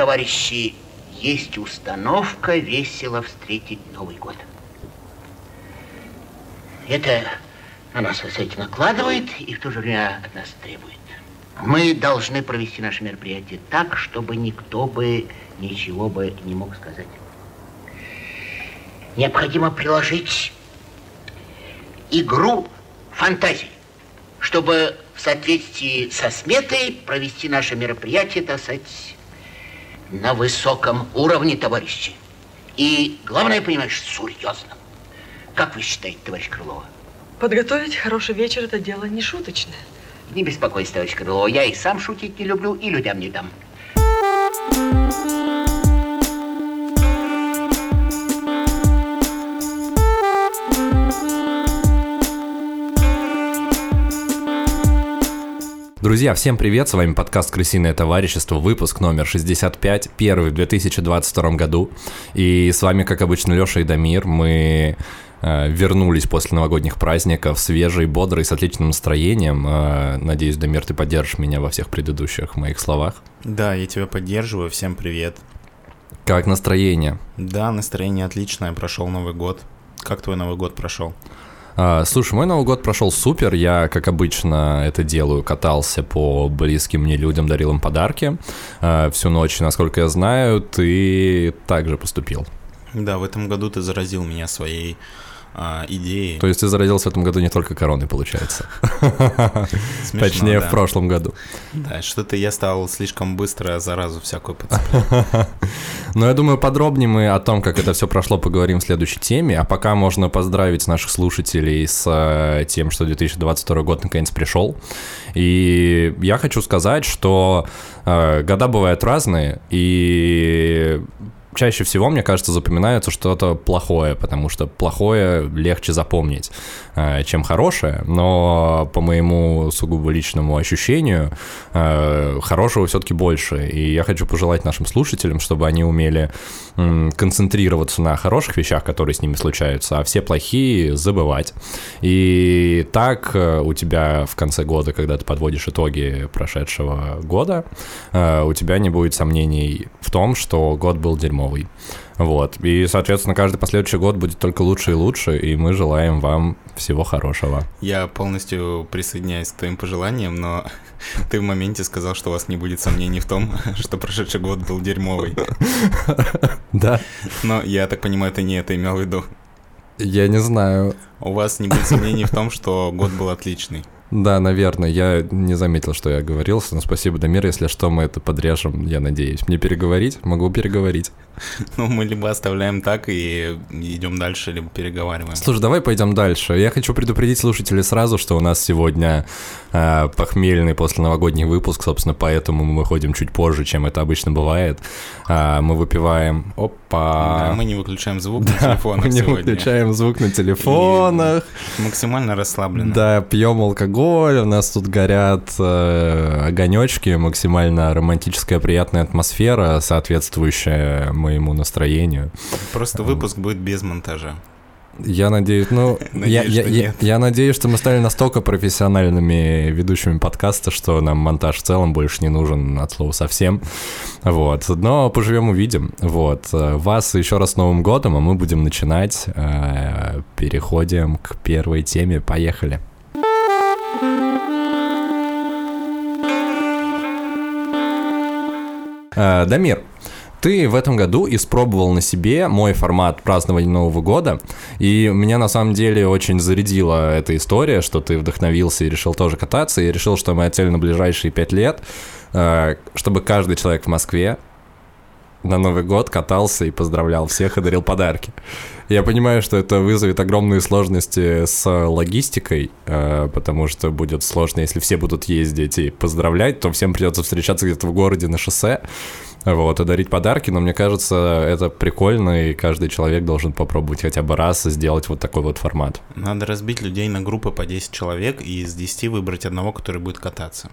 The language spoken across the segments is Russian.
товарищи, есть установка весело встретить Новый год. Это на нас кстати, накладывает и в то же время от нас требует. Мы должны провести наше мероприятие так, чтобы никто бы ничего бы не мог сказать. Необходимо приложить игру фантазии, чтобы в соответствии со сметой провести наше мероприятие, так сказать, на высоком уровне, товарищи. И главное, понимаешь, серьезно. Как вы считаете, товарищ Крылова? Подготовить хороший вечер – это дело не шуточное. Не беспокойся, товарищ Крылова, я и сам шутить не люблю, и людям не дам. Друзья, всем привет, с вами подкаст «Крысиное товарищество», выпуск номер 65, первый в 2022 году. И с вами, как обычно, Леша и Дамир. Мы э, вернулись после новогодних праздников свежий, бодрый, с отличным настроением. Э, надеюсь, Дамир, ты поддержишь меня во всех предыдущих моих словах. Да, я тебя поддерживаю, всем привет. Как настроение? Да, настроение отличное, прошел Новый год. Как твой Новый год прошел? А, слушай, мой Новый год прошел супер. Я, как обычно, это делаю, катался по близким мне людям, дарил им подарки а, всю ночь. Насколько я знаю, ты также поступил. Да, в этом году ты заразил меня своей а, идеи. То есть ты заразился в этом году не только короной, получается. Точнее, в прошлом году. Да, что-то я стал слишком быстро заразу всякую подцеплять. Но я думаю, подробнее мы о том, как это все прошло, поговорим в следующей теме. А пока можно поздравить наших слушателей с э, тем, что 2022 год наконец пришел. И я хочу сказать, что э, года бывают разные, и чаще всего, мне кажется, запоминается что-то плохое, потому что плохое легче запомнить, э, чем хорошее, но по моему сугубо личному ощущению, э, хорошего все-таки больше. И я хочу пожелать нашим слушателям, чтобы они умели концентрироваться на хороших вещах, которые с ними случаются, а все плохие забывать. И так э, у тебя в конце года, когда ты подводишь итоги прошедшего года, у тебя не будет сомнений в том, что год был дерьмовый дерьмовый. Вот. И, соответственно, каждый последующий год будет только лучше и лучше, и мы желаем вам всего хорошего. Я полностью присоединяюсь к твоим пожеланиям, но ты в моменте сказал, что у вас не будет сомнений в том, что прошедший год был дерьмовый. Да. Но я так понимаю, ты не это имел в виду. Я не знаю. У вас не будет сомнений в том, что год был отличный. Да, наверное. Я не заметил, что я оговорился, но спасибо, Дамир. Если что, мы это подрежем, я надеюсь. Мне переговорить? Могу переговорить. Ну, мы либо оставляем так и идем дальше, либо переговариваем. Слушай, давай пойдем дальше. Я хочу предупредить слушателей сразу, что у нас сегодня э, похмельный после новогодний выпуск, собственно, поэтому мы выходим чуть позже, чем это обычно бывает. Э, мы выпиваем... Опа! Да, мы не выключаем звук на телефонах мы не выключаем звук на телефонах. И максимально расслабленно. Да, пьем алкоголь алкоголь, у нас тут горят э, огонечки, максимально романтическая приятная атмосфера, соответствующая моему настроению. Просто выпуск будет без монтажа. Я надеюсь, ну, я, я, я, я надеюсь, что мы стали настолько профессиональными ведущими подкаста, что нам монтаж в целом больше не нужен от слова совсем. Вот. Но поживем увидим. Вот. Вас еще раз с Новым годом, а мы будем начинать. Э, переходим к первой теме. Поехали. Э, Дамир, ты в этом году испробовал на себе мой формат празднования Нового года, и меня на самом деле очень зарядила эта история, что ты вдохновился и решил тоже кататься, и решил, что моя цель на ближайшие пять лет, э, чтобы каждый человек в Москве на Новый год катался и поздравлял всех и дарил подарки. Я понимаю, что это вызовет огромные сложности с логистикой, э, потому что будет сложно, если все будут ездить и поздравлять, то всем придется встречаться где-то в городе на шоссе, вот, и дарить подарки, но мне кажется, это прикольно, и каждый человек должен попробовать хотя бы раз сделать вот такой вот формат. Надо разбить людей на группы по 10 человек и из 10 выбрать одного, который будет кататься.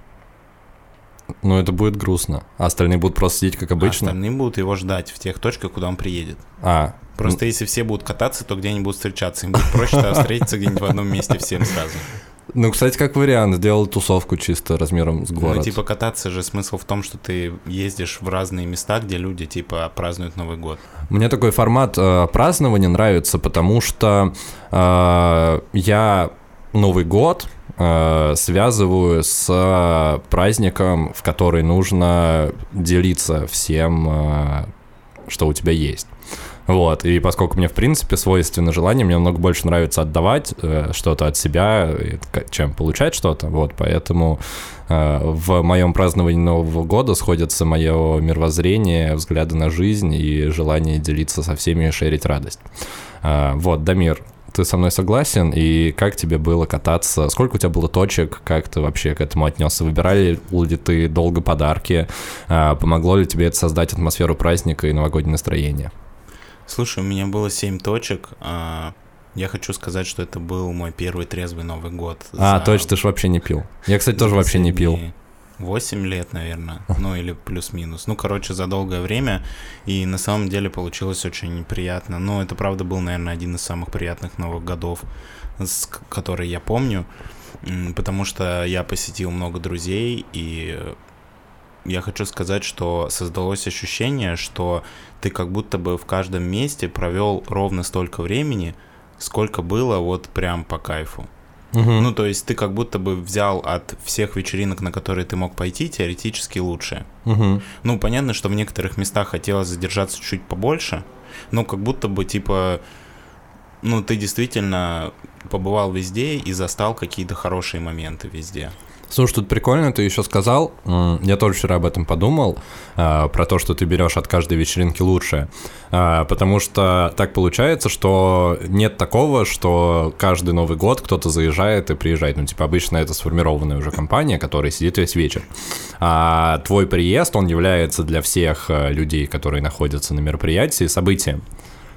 Ну, это будет грустно. А остальные будут просто сидеть, как обычно? А остальные будут его ждать в тех точках, куда он приедет. А. Просто если все будут кататься, то где они будут встречаться? Им будет проще встретиться где-нибудь в одном месте всем сразу. Ну, кстати, как вариант, сделал тусовку чисто размером с город. Ну, типа, кататься же смысл в том, что ты ездишь в разные места, где люди, типа, празднуют Новый год. Мне такой формат э, празднования нравится, потому что э, я Новый год э, связываю с праздником, в который нужно делиться всем, э, что у тебя есть. Вот, и поскольку мне, в принципе, свойственно желание, мне намного больше нравится отдавать э, что-то от себя, э, чем получать что-то, вот, поэтому э, в моем праздновании Нового года сходятся мое мировоззрение, взгляды на жизнь и желание делиться со всеми и шерить радость. А, вот, Дамир, ты со мной согласен? И как тебе было кататься? Сколько у тебя было точек? Как ты вообще к этому отнесся? Выбирали ли ты долго подарки? А, Помогло ли тебе это создать атмосферу праздника и новогоднее настроение? Слушай, у меня было 7 точек. а, Я хочу сказать, что это был мой первый трезвый Новый год. А, за точно, ты же вообще не пил. Я, кстати, тоже вообще не пил. 8 лет, наверное, ну или плюс-минус. Ну, короче, за долгое время, и на самом деле получилось очень приятно. Ну, это правда был, наверное, один из самых приятных Новых годов, который я помню, потому что я посетил много друзей, и я хочу сказать, что создалось ощущение, что ты как будто бы в каждом месте провел ровно столько времени, сколько было вот прям по кайфу. Мгм. Ну, то есть ты как будто бы взял от всех вечеринок, на которые ты мог пойти, теоретически лучшее. Мгм. Ну, понятно, что в некоторых местах хотелось задержаться чуть побольше, но как будто бы, типа, ну, ты действительно побывал везде и застал какие-то хорошие моменты везде. Слушай, тут прикольно, ты еще сказал, я тоже вчера об этом подумал, а, про то, что ты берешь от каждой вечеринки лучшее. А, потому что так получается, что нет такого, что каждый Новый год кто-то заезжает и приезжает. Ну, типа, обычно это сформированная уже компания, которая сидит весь вечер. А твой приезд, он является для всех э, людей, которые находятся на мероприятии, событием.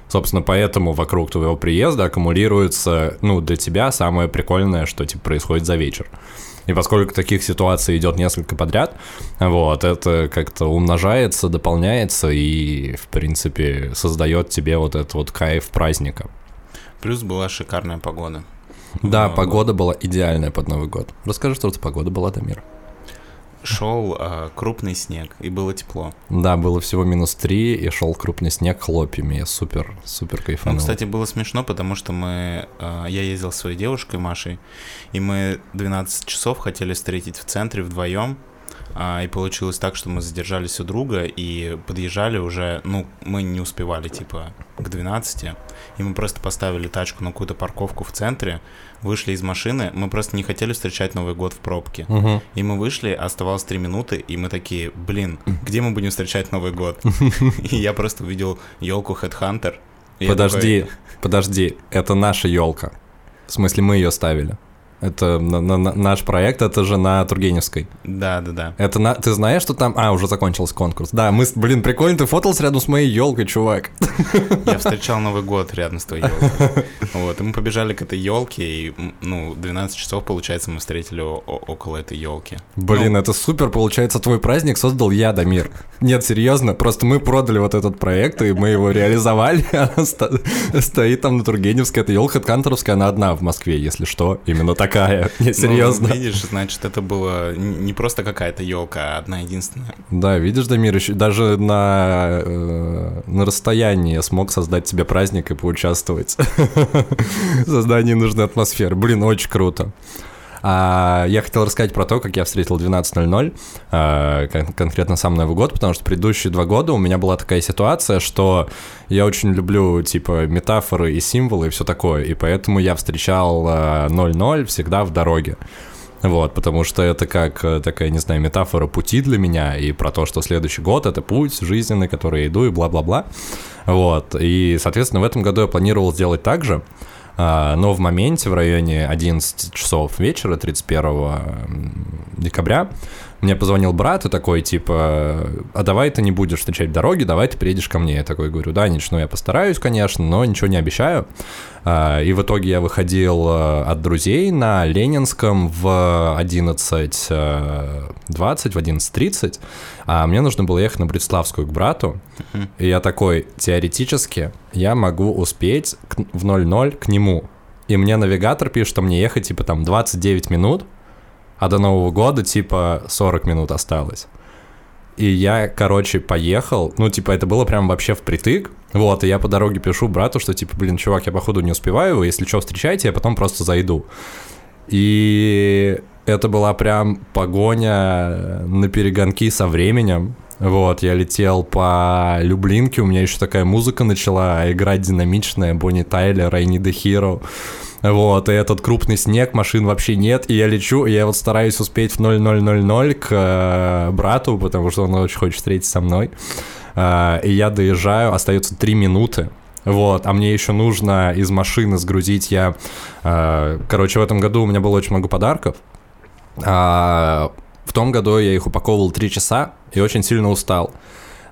Собственно, поэтому вокруг твоего приезда аккумулируется, ну, для тебя самое прикольное, что типа происходит за вечер. И поскольку таких ситуаций идет несколько подряд, вот, это как-то умножается, дополняется и, в принципе, создает тебе вот этот вот кайф праздника. Плюс была шикарная погода. Да, Ну, погода была идеальная под Новый год. Расскажи, что за погода была, Дамир. Шел а, крупный снег, и было тепло. Да, было всего минус 3, и шел крупный снег хлопьями. Я супер, супер Ну, кайфанул. кстати, было смешно, потому что мы... а, Я ездил с своей девушкой Машей, и мы 12 часов хотели встретить в центре вдвоем, а, и получилось так, что мы задержались у друга и подъезжали уже, ну, мы не успевали, типа, к 12, и мы просто поставили тачку на какую-то парковку в центре, вышли из машины, мы просто не хотели встречать Новый год в пробке. Мгм. И мы вышли, оставалось 3 минуты, и мы такие, блин, где мы будем встречать Новый год? И я просто увидел елку Headhunter. Подожди, подожди, это наша елка. В смысле, мы ее ставили. Это на- на- на- наш проект, это же на Тургеневской. Да, да, да. Это на... Ты знаешь, что там... А, уже закончился конкурс. Да, мы... Блин, прикольно, ты фотался рядом с моей елкой, чувак. Я встречал Новый год рядом с твоей елкой. Вот, и мы побежали к этой елке, и, ну, 12 часов, получается, мы встретили около этой елки. Блин, это супер, получается, твой праздник создал я, Дамир. Нет, серьезно, просто мы продали вот этот проект, и мы его реализовали, она стоит там на Тургеневской, это елка Канторовская, она одна в Москве, если что, именно такая, не, серьезно. Ну, видишь, значит, это было не просто какая-то елка, а одна единственная. Да, видишь, Дамир, еще даже на, э, на расстоянии я смог создать тебе праздник и поучаствовать в создании нужной атмосферы. Блин, очень круто. А, я хотел рассказать про то, как я встретил 12.00, а, кон- конкретно сам Новый год, потому что предыдущие два года у меня была такая ситуация, что я очень люблю, типа, метафоры и символы и все такое, и поэтому я встречал а, 00 всегда в дороге. Вот, потому что это как э, такая, не знаю, метафора пути для меня и про то, что следующий год — это путь жизненный, который я иду, и бла-бла-бла. Вот, и, соответственно, в этом году я планировал сделать так же, а, но в моменте, в районе 11 часов вечера, 31 м, декабря, мне позвонил брат и такой, типа, а давай ты не будешь встречать в дороге, давай ты приедешь ко мне. Я такой говорю, да, Нич, ну я постараюсь, конечно, но ничего не обещаю. А, И в итоге я выходил э, от друзей на Ленинском в 11.20, в 11.30, а мне нужно было ехать на Братславскую к брату, и я такой, теоретически, я могу успеть в 00 к нему. и мне навигатор пишет, что мне ехать, типа, там, 29 минут, а до Нового года, типа, 40 минут осталось. И я, короче, поехал, ну, типа, это было прям вообще впритык, вот, и я по дороге пишу брату, что, типа, блин, чувак, я, походу, не успеваю, если что, встречайте, я потом просто зайду. И это была прям погоня на перегонки со временем, вот, я летел по Люблинке, у меня еще такая музыка начала играть динамичная, Бонни Тайлер, I Need a. Вот, и этот крупный снег, машин вообще нет, и я лечу, и я вот стараюсь успеть в 0000 к э, брату, потому что он очень хочет встретиться со мной. Э, и я доезжаю, остается 3 минуты, вот, а мне еще нужно из машины сгрузить я... Э, короче, в этом году у меня было очень много подарков. А, в том году я их упаковывал 3 часа и очень сильно устал.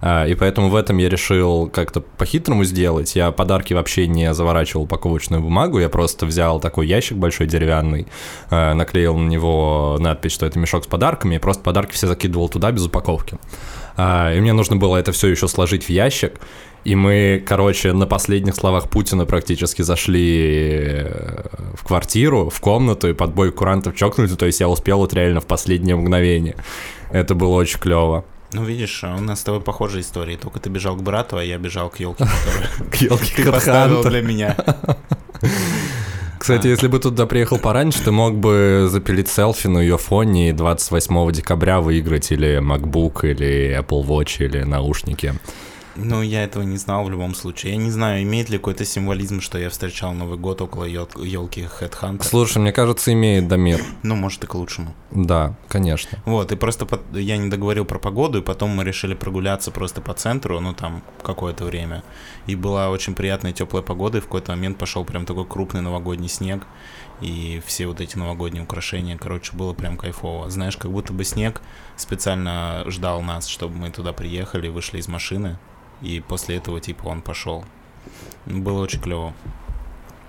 А, и поэтому в этом я решил как-то по-хитрому сделать. Я подарки вообще не заворачивал упаковочную бумагу, я просто взял такой ящик большой деревянный, а, наклеил на него надпись, что это мешок с подарками, и просто подарки все закидывал туда без упаковки. А, и мне нужно было это все еще сложить в ящик. И мы, короче, на последних словах Путина практически зашли э, в квартиру, в комнату, и под бой курантов чокнули. То есть я успел вот реально в последнее мгновение. Это было очень клево. Ну, видишь, у нас с тобой похожие истории. Только ты бежал к брату, а я бежал к елке, К елке ты поставил для меня. Кстати, если бы туда приехал пораньше, ты мог бы запилить селфи на ее фоне и 28 декабря выиграть или MacBook, или Apple Watch, или наушники. Ну, я этого не знал в любом случае. Я не знаю, имеет ли какой-то символизм, что я встречал Новый год около елки Headhunter. Слушай, мне кажется, имеет Дамир. Ну, может, и к лучшему. Да, конечно. Вот, и просто под... я не договорил про погоду, и потом мы решили прогуляться просто по центру, ну, там, какое-то время. И была очень приятная теплая погода, и в какой-то момент пошел прям такой крупный новогодний снег, и все вот эти новогодние украшения, короче, было прям кайфово. Знаешь, как будто бы снег специально ждал нас, чтобы мы туда приехали, вышли из машины, и после этого, типа, он пошел. Было очень клево.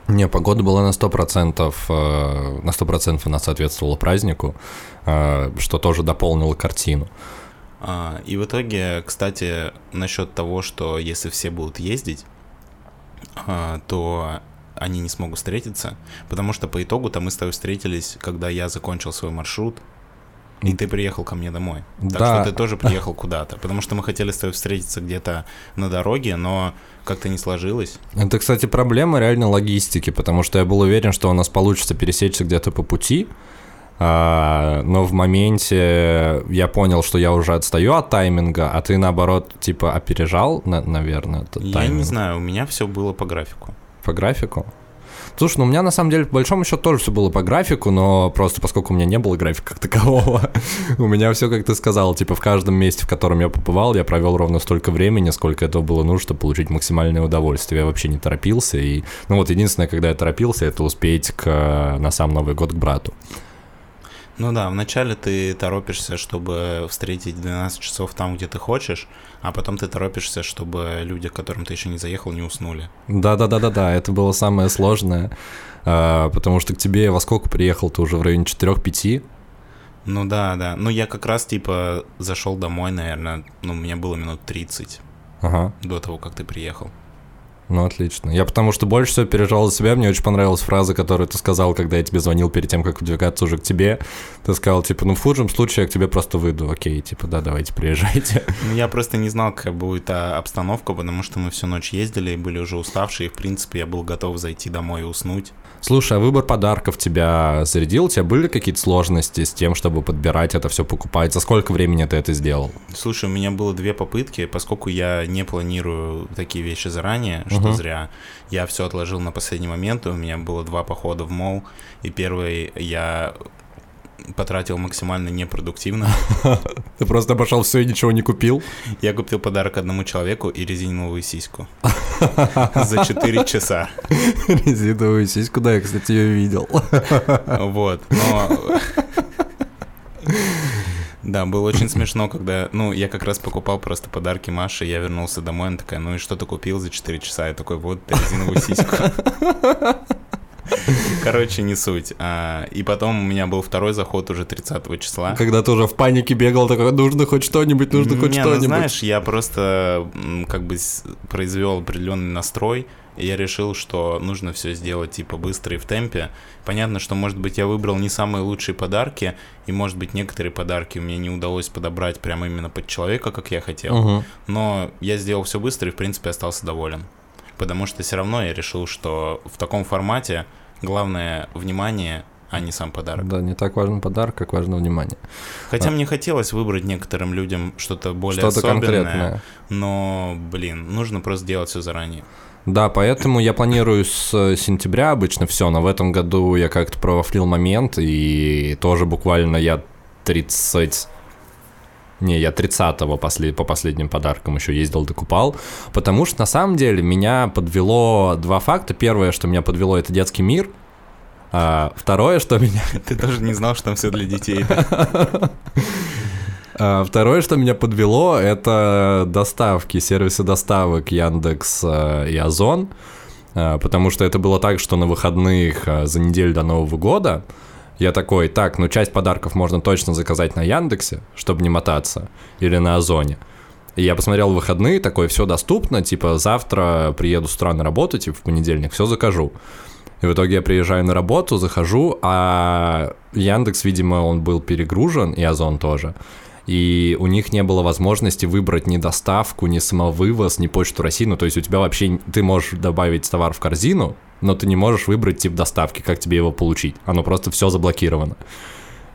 Не, погода была на 100%, э, на 100% она соответствовала празднику, э, что тоже дополнило картину. А, и в итоге, кстати, насчет того, что если все будут ездить, а, то они не смогут встретиться, потому что по итогу-то мы с тобой встретились, когда я закончил свой маршрут, и ты приехал ко мне домой. Так да. что ты тоже приехал куда-то. Потому что мы хотели с тобой встретиться где-то на дороге, но как-то не сложилось. Это, кстати, проблема реально логистики, потому что я был уверен, что у нас получится пересечься где-то по пути. А, но в моменте я понял, что я уже отстаю от тайминга, а ты наоборот типа опережал, на, наверное, этот Я тайминг. не знаю, у меня все было по графику. По графику? Слушай, ну у меня на самом деле, по большому счету, тоже все было по графику, но просто поскольку у меня не было графика как такового, у меня все, как ты сказал, типа в каждом месте, в котором я побывал, я провел ровно столько времени, сколько этого было нужно, чтобы получить максимальное удовольствие. Я вообще не торопился, и, ну вот, единственное, когда я торопился, это успеть к, на сам Новый год к брату. Ну да, вначале ты торопишься, чтобы встретить 12 часов там, где ты хочешь, а потом ты торопишься, чтобы люди, к которым ты еще не заехал, не уснули. Да-да-да-да-да, это было самое сложное, а, потому что к тебе во сколько приехал? Ты уже в районе 4-5? Ну да, да. Ну я как раз типа зашел домой, наверное, ну у меня было минут 30 ага. до того, как ты приехал. Ну, отлично. Я потому что больше всего переживал за себя. Мне очень понравилась фраза, которую ты сказал, когда я тебе звонил перед тем, как выдвигаться уже к тебе. Ты сказал, типа, ну, в худшем случае я к тебе просто выйду. Окей, типа, да, давайте, приезжайте. Ну, я просто не знал, какая будет обстановка, потому что мы всю ночь ездили и были уже уставшие. И, в принципе, я был готов зайти домой и уснуть. Слушай, а выбор подарков тебя зарядил? У тебя были какие-то сложности с тем, чтобы подбирать это все, покупать? За сколько времени ты это сделал? Слушай, у меня было две попытки, поскольку я не планирую такие вещи заранее, что угу. зря. Я все отложил на последний момент, у меня было два похода в мол, и первый я потратил максимально непродуктивно. Ты просто обошел все и ничего не купил? Я купил подарок одному человеку и резиновую сиську. За 4 часа. Резиновую сиську, да, я, кстати, ее видел. Вот, но... Да, было очень смешно, когда, ну, я как раз покупал просто подарки Маше, я вернулся домой, она такая, ну и что ты купил за 4 часа? Я такой, вот, резиновую сиську. Короче, не суть. А, и потом у меня был второй заход уже 30 числа. Когда ты уже в панике бегал, такой, нужно хоть что-нибудь, нужно хоть ну, что-нибудь. знаешь, я просто как бы произвел определенный настрой, и я решил, что нужно все сделать типа быстро и в темпе. Понятно, что, может быть, я выбрал не самые лучшие подарки, и, может быть, некоторые подарки мне не удалось подобрать прямо именно под человека, как я хотел. Мгм. Но я сделал все быстро и, в принципе, остался доволен. Потому что все равно я решил, что в таком формате главное внимание, а не сам подарок. Да, не так важен подарок, как важно внимание. Хотя мне хотелось выбрать некоторым людям что-то более Что-то особенное, конкретное. но, блин, нужно просто делать все заранее. Да, поэтому я планирую с э, сентября обычно все, но в этом году я как-то провафлил момент, и тоже буквально я 30... Не, я 30-го после, по последним подаркам еще ездил, докупал, потому что на самом деле меня подвело два факта. Первое, что меня подвело, это детский мир, а второе, что меня Ты даже не знал, что там все для детей. А, Второе, что меня подвело, это доставки, сервисы доставок Яндекс э, и Озон, А, потому что это было так, что на выходных а, за неделю до Нового года я такой, так, ну часть подарков можно точно заказать на Яндексе, чтобы не мотаться, или на Озоне. И я посмотрел выходные, такой, все доступно, типа завтра приеду с утра на работу, типа в понедельник, все закажу. И в итоге я приезжаю на работу, захожу, а Яндекс, видимо, он был перегружен, и Озон тоже. И у них не было возможности выбрать ни доставку, ни самовывоз, ни почту России. Ну, то есть у тебя вообще... Ты можешь добавить товар в корзину, но ты не можешь выбрать тип доставки, как тебе его получить. Оно просто все заблокировано.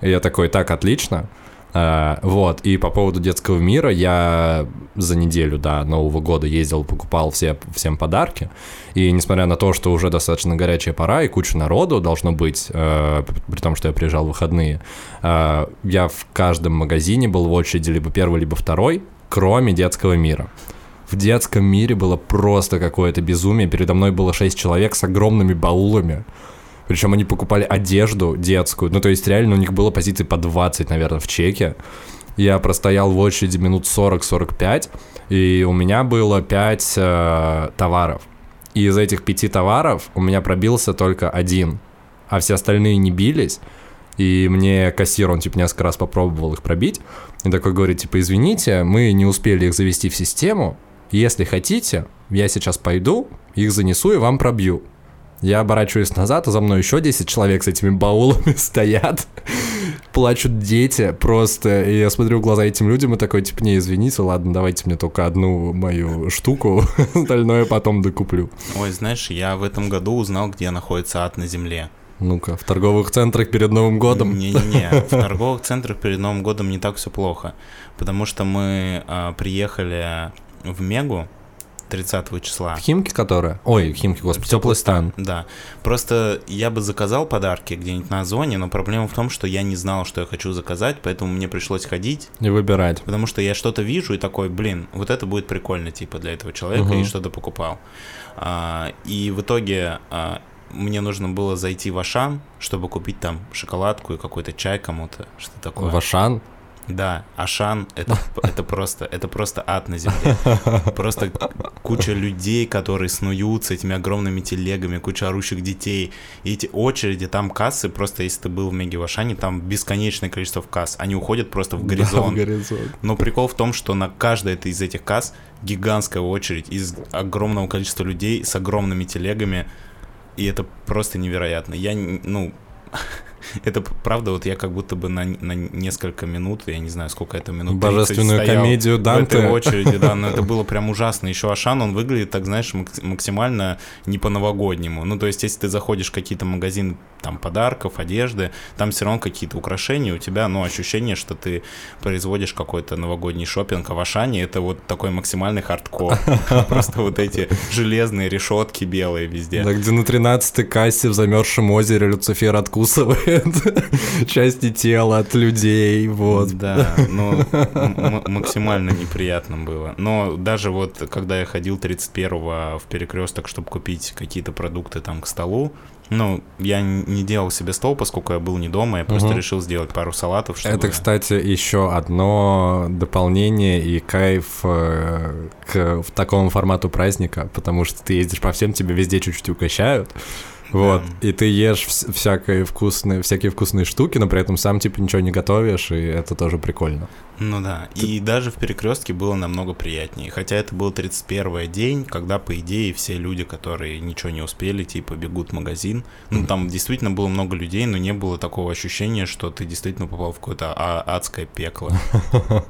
И я такой, так, отлично. А, вот, и по поводу детского мира, я за неделю до Нового года ездил, покупал все, всем подарки, и несмотря на то, что уже достаточно горячая пора и куча народу должно быть, э, при том, что я приезжал в выходные, э, я в каждом магазине был в очереди либо первый, либо второй, кроме детского мира. В детском мире было просто какое-то безумие. Передо мной было 6 человек с огромными баулами. Причем они покупали одежду детскую. Ну, то есть, реально, у них было позиций по 20, наверное, в чеке. Я простоял в очереди минут 40-45, и у меня было 5 товаров. И из этих пяти товаров у меня пробился только один, а все остальные не бились. И мне кассир, он типа несколько раз попробовал их пробить. И такой говорит, типа, извините, мы не успели их завести в систему. Если хотите, я сейчас пойду, их занесу и вам пробью. Я оборачиваюсь назад, а за мной еще 10 человек с этими баулами стоят. Плачут дети просто. И я смотрю в глаза этим людям и такой, типа, не, извините, ладно, давайте мне только одну мою штуку, остальное потом докуплю. Ой, знаешь, я в этом году узнал, где находится ад на земле. Ну-ка, в торговых центрах перед Новым годом. Не-не-не, в торговых центрах перед Новым годом не так все плохо. Потому что мы а, приехали в Мегу 30 числа. В Химки которая? Ой, Химки, господи, теплый стан. Да. Просто я бы заказал подарки где-нибудь на Озоне, но проблема в том, что я не знал, что я хочу заказать, поэтому мне пришлось ходить, Не выбирать. потому что я что-то вижу и такой, блин, вот это будет прикольно, типа, для этого человека, Мгм. и что-то покупал. А, и в итоге а, мне нужно было зайти в Ашан, чтобы купить там шоколадку и какой-то чай кому-то, что такое. Вашан. Да, Ашан это, это просто это просто ад на земле. Просто куча людей, которые снуют с этими огромными телегами, куча орущих детей. И эти очереди, там кассы, просто если ты был в Меге в Ашане, там бесконечное количество касс. Они уходят просто в горизонт. горизонт. Но прикол в том, что на каждой этой из этих касс гигантская очередь из огромного количества людей с огромными телегами. И это просто невероятно. Я, ну, это правда, вот я как будто бы на, на несколько минут, я не знаю, сколько это минут, 30 Божественную комедию в Данте. этой очереди, да, но это было прям ужасно. Еще Ашан, он выглядит, так знаешь, макс- максимально не по-новогоднему. Ну, то есть, если ты заходишь в какие-то магазины, там, подарков, одежды, там все равно какие-то украшения, у тебя, ну, ощущение, что ты производишь какой-то новогодний шопинг, а в Ашане это вот такой максимальный хардкор. Просто вот эти железные решетки белые везде. Да, где на 13-й кассе в замерзшем озере Люцифер откусывает части тела от людей, вот. Да, ну, максимально неприятно было. Но даже вот, когда я ходил 31-го в перекресток, чтобы купить какие-то продукты там к столу, ну, я не делал себе стол, поскольку я был не дома, я просто Мгм. решил сделать пару салатов, чтобы... Это, кстати, еще одно дополнение и кайф э, к такому формату праздника, потому что ты ездишь по всем, тебе везде чуть-чуть угощают. Вот, и ты ешь вс- всякие вкусные, всякие вкусные штуки, но при этом сам типа ничего не готовишь, и это тоже прикольно. Ну да, и даже в перекрестке было намного приятнее. Хотя это был 31 день, когда, по идее, все люди, которые ничего не успели, типа, бегут в магазин. Ну, там действительно было много людей, но не было такого ощущения, что ты действительно попал в какое-то а- адское пекло.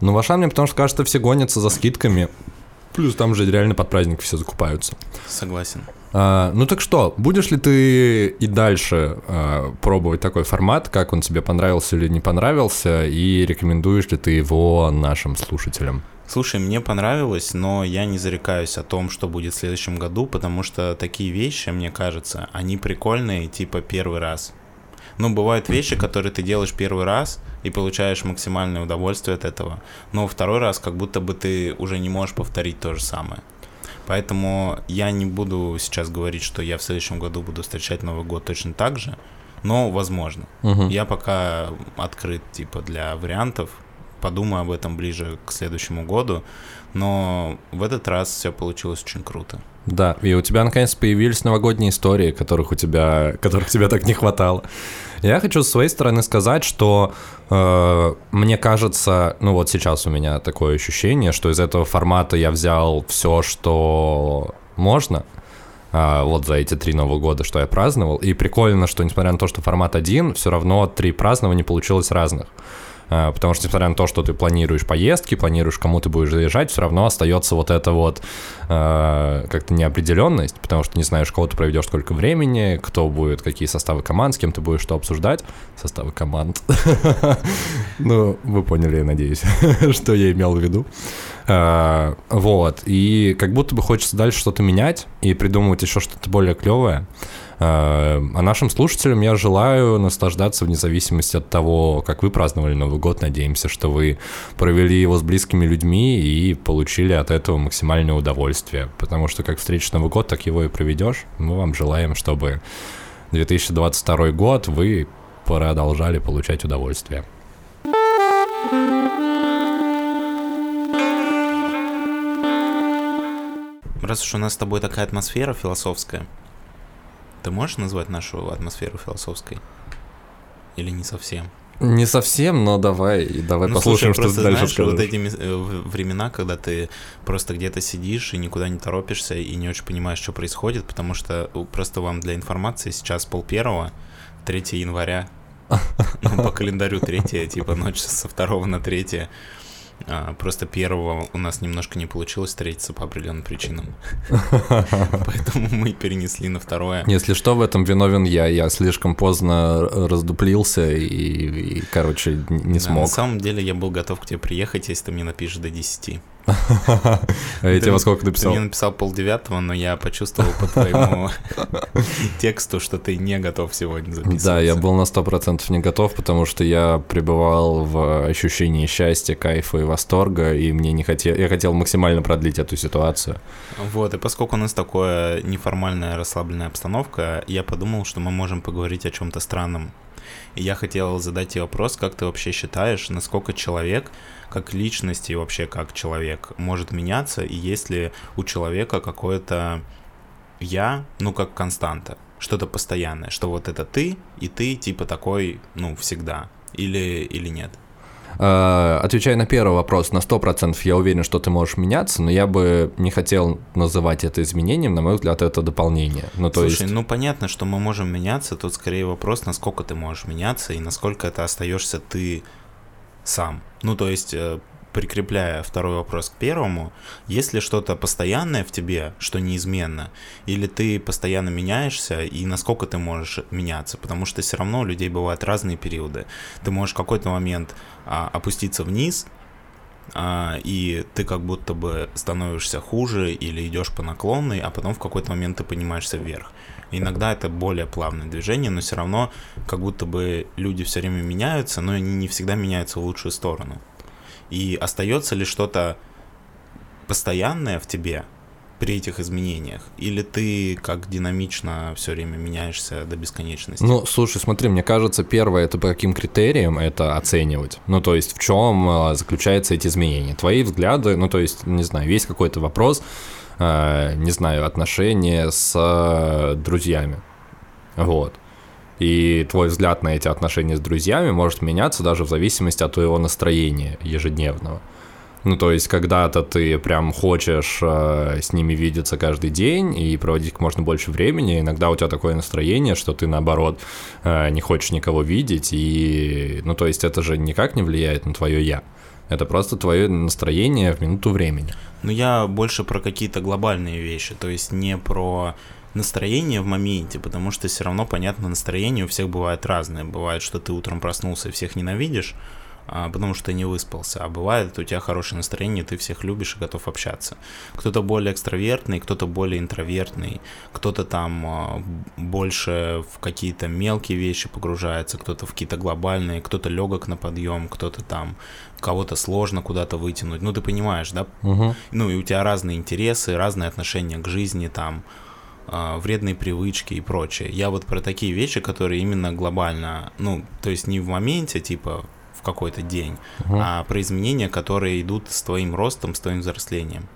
Ну, в Ашан мне потому что кажется, все гонятся за скидками. Плюс там же реально под праздник все закупаются. Согласен. А, ну так что, будешь ли ты и дальше а, пробовать такой формат, как он тебе понравился или не понравился, и рекомендуешь ли ты его нашим слушателям? Слушай, мне понравилось, но я не зарекаюсь о том, что будет в следующем году, потому что такие вещи, мне кажется, они прикольные, типа первый раз. Ну, бывают вещи, которые ты делаешь первый раз и получаешь максимальное удовольствие от этого, но второй раз как будто бы ты уже не можешь повторить то же самое. Поэтому я не буду сейчас говорить, что я в следующем году буду встречать Новый год точно так же, но возможно. Мгм. Я пока открыт типа для вариантов, подумаю об этом ближе к следующему году, но в этот раз все получилось очень круто. Да, и у тебя наконец появились новогодние истории, которых у тебя, которых тебе так не хватало. Я хочу с своей стороны сказать, что э, мне кажется, ну вот сейчас у меня такое ощущение, что из этого формата я взял все, что можно. а, вот за эти три Нового года, что я праздновал. И прикольно, что несмотря на то, что формат один, все равно три празднования получилось разных. А, Потому что, несмотря на то, что ты планируешь поездки, планируешь, кому ты будешь заезжать, все равно остается вот эта вот э, как-то неопределенность, потому что не знаешь, кого ты проведешь сколько времени, кто будет, какие составы команд, с кем ты будешь что обсуждать. Составы команд. Ну, вы поняли, я надеюсь, что я имел в виду. А, Вот, и как будто бы хочется дальше что-то менять и придумывать еще что-то более клевое. А а нашим слушателям я желаю наслаждаться вне зависимости от того, как вы праздновали Новый год. Надеемся, что вы провели его с близкими людьми и получили от этого максимальное удовольствие. Потому что как встретишь Новый год, так его и проведешь. Мы вам желаем, чтобы 2022 год вы продолжали получать удовольствие. Раз уж у нас с тобой такая атмосфера философская, ты можешь назвать нашу атмосферу философской? Или не совсем? Не совсем, но давай, давай Ну, послушаем, слушай, что ты просто дальше знаешь, скажешь. вот эти э, времена, когда ты просто где-то сидишь и никуда не торопишься и не очень понимаешь, что происходит, потому что просто вам для информации сейчас пол первого, 3 января, ну, по календарю 3, типа ночь со 2 на 3. А, Просто первого у нас немножко не получилось встретиться по определенным причинам. Поэтому мы перенесли на второе. Если что, в этом виновен я. Я слишком поздно раздуплился и, короче, не смог. На самом деле я был готов к тебе приехать, если ты мне напишешь до 10. Я Ты тебе во сколько Ты написал? мне написал полдевятого, но я почувствовал по твоему тексту, что ты не готов сегодня записываться. Да, я был на 100% не готов, потому что я пребывал в ощущении счастья, кайфа и восторга, и мне не хотел, я хотел максимально продлить эту ситуацию. Вот, и поскольку у нас такая неформальная расслабленная обстановка, я подумал, что мы можем поговорить о чем-то странном. И я хотел задать тебе вопрос, как ты вообще считаешь, насколько человек, как личность и вообще как человек, может меняться, и есть ли у человека какое-то я, ну, как константа, что-то постоянное, что вот это ты, и ты типа такой, ну, всегда, или, или нет? Э, Отвечая на первый вопрос, на 100% я уверен, что ты можешь меняться, но я бы не хотел называть это изменением, на мой взгляд, это дополнение. Ну, то Слушай, есть... ну понятно, что мы можем меняться, тут скорее вопрос, насколько ты можешь меняться и насколько это остаешься ты сам. Ну, то есть, э, прикрепляя второй вопрос к первому, есть ли что-то постоянное в тебе, что неизменно, или ты постоянно меняешься, и насколько ты можешь меняться, потому что все равно у людей бывают разные периоды. Ты можешь в какой-то момент а, опуститься вниз, а, и ты как будто бы становишься хуже или идешь по наклонной, а потом в какой-то момент ты поднимаешься вверх. Иногда это более плавное движение, но все равно как будто бы люди все время меняются, но они не всегда меняются в лучшую сторону. И остается ли что-то постоянное в тебе, при этих изменениях? Или ты как динамично все время меняешься до бесконечности? Ну, слушай, смотри, мне кажется, первое, это по каким критериям это оценивать. Ну, то есть в чем э, заключаются эти изменения? Твои взгляды, ну, то есть, не знаю, есть какой-то вопрос, э, не знаю, отношения с э, друзьями. Вот. И твой взгляд на эти отношения с друзьями может меняться даже в зависимости от твоего настроения ежедневного. Ну, то есть, когда-то ты прям хочешь э, с ними видеться каждый день и проводить как можно больше времени. Иногда у тебя такое настроение, что ты, наоборот, э, не хочешь никого видеть. И, ну, то есть, это же никак не влияет на твое «я». Это просто твое настроение в минуту времени. Ну, я больше про какие-то глобальные вещи, то есть не про настроение в моменте, потому что все равно, понятно, настроение у всех бывает разное. Бывает, что ты утром проснулся и всех ненавидишь, а, потому что не выспался. А бывает, у тебя хорошее настроение, ты всех любишь и готов общаться. Кто-то более экстравертный, кто-то более интровертный, кто-то там а, больше в какие-то мелкие вещи погружается, кто-то в какие-то глобальные, кто-то легок на подъем, кто-то там кого-то сложно куда-то вытянуть. Ну, ты понимаешь, да? Угу. Ну, и у тебя разные интересы, разные отношения к жизни, там, вредные привычки и прочее. Я вот про такие вещи, которые именно глобально, ну, то есть не в моменте, типа, в какой-то день, угу. а про изменения, которые идут с твоим ростом, с твоим взрослением.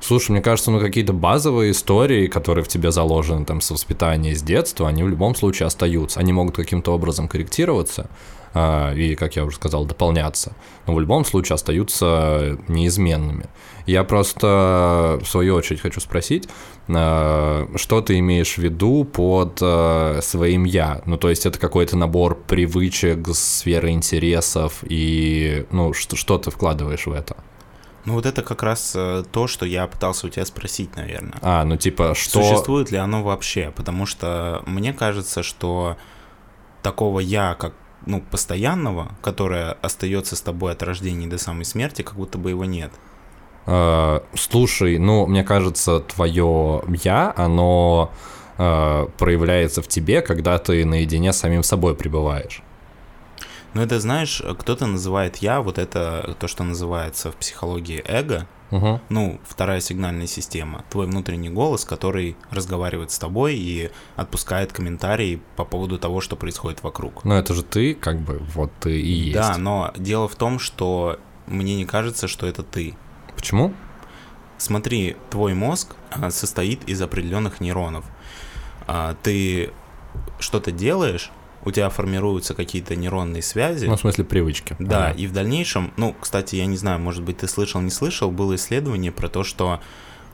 Слушай, мне кажется, ну какие-то базовые истории, которые в тебе заложены там с воспитания, с детства, они в любом случае остаются. Они могут каким-то образом корректироваться, а, и, как я уже сказал, дополняться, но в любом случае остаются неизменными. Я просто, в свою очередь, хочу спросить, а, что ты имеешь в виду под а, своим «я»? Ну, то есть это какой-то набор привычек, сферы интересов, и, ну, что, что ты вкладываешь в это? Ну вот это как раз э, то, что я пытался у тебя спросить, наверное. А, ну типа что... Существует ли оно вообще? Потому что мне кажется, что такого я, как ну, постоянного, которое остается с тобой от рождения до самой смерти, как будто бы его нет. Uh, слушай, ну, мне кажется, твое я, оно uh, проявляется в тебе, когда ты наедине с самим собой пребываешь. Ну, это, знаешь, кто-то называет я, вот это то, что называется в психологии эго, Угу. Ну, вторая сигнальная система. Твой внутренний голос, который разговаривает с тобой и отпускает комментарии по поводу того, что происходит вокруг. Но это же ты, как бы, вот ты и есть. Да, но дело в том, что мне не кажется, что это ты. Почему? Смотри, твой мозг а, состоит из определенных нейронов. А, ты что-то делаешь, у тебя формируются какие-то нейронные связи. Ну, в смысле привычки. Да, ага. и в дальнейшем, ну, кстати, я не знаю, может быть, ты слышал, не слышал, было исследование про то, что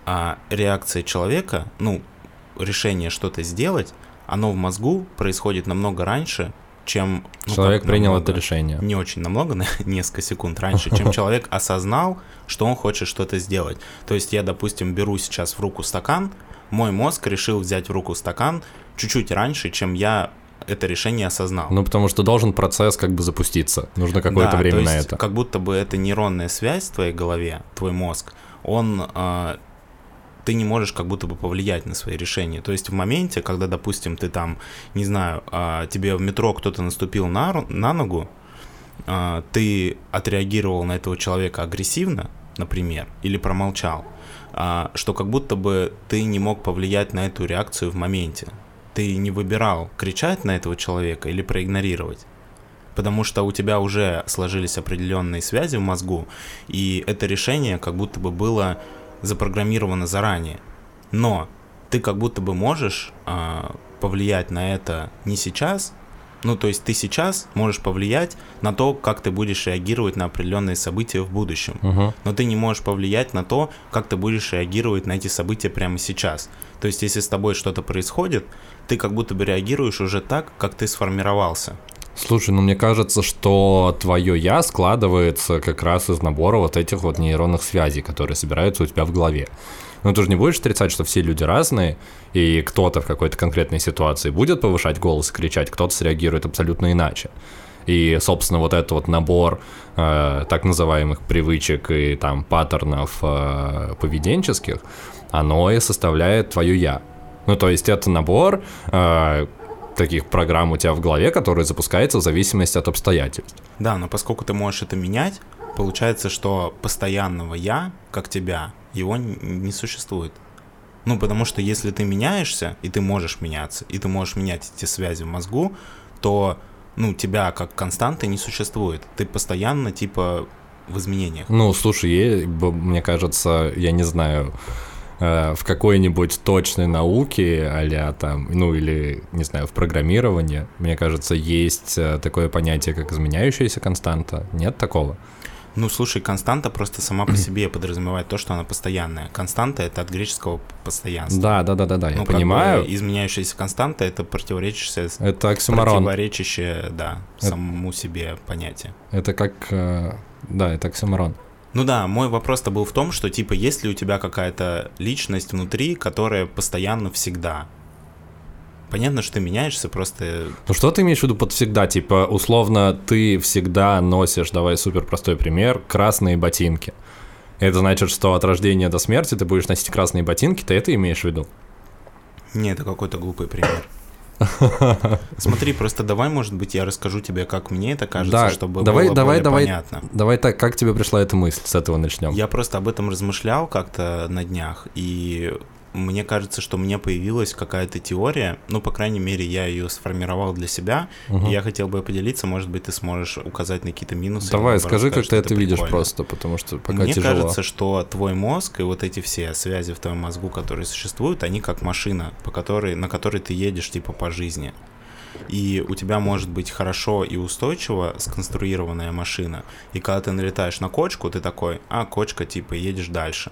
а, реакция человека, ну, решение что-то сделать, оно в мозгу происходит намного раньше, чем... Ну, человек принял намного, это решение. Не очень намного, на несколько секунд раньше, чем человек осознал, что он хочет что-то сделать. То есть я, допустим, беру сейчас в руку стакан, мой мозг решил взять в руку стакан чуть-чуть раньше, чем я это решение осознал. Ну, потому что должен процесс как бы запуститься. Нужно какое-то да, время то есть, на это. Как будто бы это нейронная связь в твоей голове, твой мозг, он э, ты не можешь как будто бы повлиять на свои решения. То есть в моменте, когда, допустим, ты там, не знаю, э, тебе в метро кто-то наступил на, на ногу, э, ты отреагировал на этого человека агрессивно, например, или промолчал, что как будто бы ты не мог повлиять на эту реакцию в моменте ты не выбирал, кричать на этого человека или проигнорировать. Потому что у тебя уже сложились определенные связи в мозгу, и это решение как будто бы было запрограммировано заранее. Но ты как будто бы можешь э, повлиять на это не сейчас, ну, то есть ты сейчас можешь повлиять на то, как ты будешь реагировать на определенные события в будущем. Угу. Но ты не можешь повлиять на то, как ты будешь реагировать на эти события прямо сейчас. То есть, если с тобой что-то происходит, ты как будто бы реагируешь уже так, как ты сформировался. Слушай, ну мне кажется, что твое я складывается как раз из набора вот этих вот нейронных связей, которые собираются у тебя в голове. Но ты же не будешь отрицать, что все люди разные, и кто-то в какой-то конкретной ситуации будет повышать голос и кричать, кто-то среагирует абсолютно иначе. И, собственно, вот этот вот набор э, так называемых привычек и там паттернов э, поведенческих, оно и составляет твое я. Ну, то есть это набор э, таких программ у тебя в голове, которые запускаются в зависимости от обстоятельств. Да, но поскольку ты можешь это менять, получается, что постоянного я, как тебя, его не существует. Ну, потому что если ты меняешься, и ты можешь меняться, и ты можешь менять эти связи в мозгу, то, ну, тебя как константы не существует. Ты постоянно, типа, в изменениях. Ну, слушай, мне кажется, я не знаю, э, в какой-нибудь точной науке, а там, ну или, не знаю, в программировании, мне кажется, есть э, такое понятие, как изменяющаяся константа. Нет такого? Ну, слушай, константа просто сама по себе подразумевает то, что она постоянная. Константа — это от греческого постоянства. Да, да, да, да, да, я ну, понимаю. Бы изменяющаяся константа — это противоречащее... Это оксюморон. Противоречащее, да, это... самому себе понятие. Это как... Э, да, это оксюморон. Ну да, мой вопрос-то был в том, что типа есть ли у тебя какая-то личность внутри, которая постоянно всегда понятно, что ты меняешься, просто... Ну что ты имеешь в виду под всегда? Типа, условно, ты всегда носишь, давай супер простой пример, красные ботинки. Это значит, что от рождения до смерти ты будешь носить красные ботинки, ты это имеешь в виду? Не, это какой-то глупый пример. Смотри, просто давай, может быть, я расскажу тебе, как мне это кажется, да, чтобы давай, было давай, давай, понятно. Давай так, как тебе пришла эта мысль? С этого начнем. Я просто об этом размышлял как-то на днях, и мне кажется, что мне появилась какая-то теория, ну, по крайней мере, я ее сформировал для себя, угу. и я хотел бы поделиться, может быть, ты сможешь указать на какие-то минусы. Давай, скажи, как ты это видишь просто, потому что пока Мне тяжело. кажется, что твой мозг и вот эти все связи в твоем мозгу, которые существуют, они как машина, по которой, на которой ты едешь, типа, по жизни. И у тебя может быть хорошо и устойчиво сконструированная машина, и когда ты налетаешь на кочку, ты такой, а, кочка, типа, едешь дальше.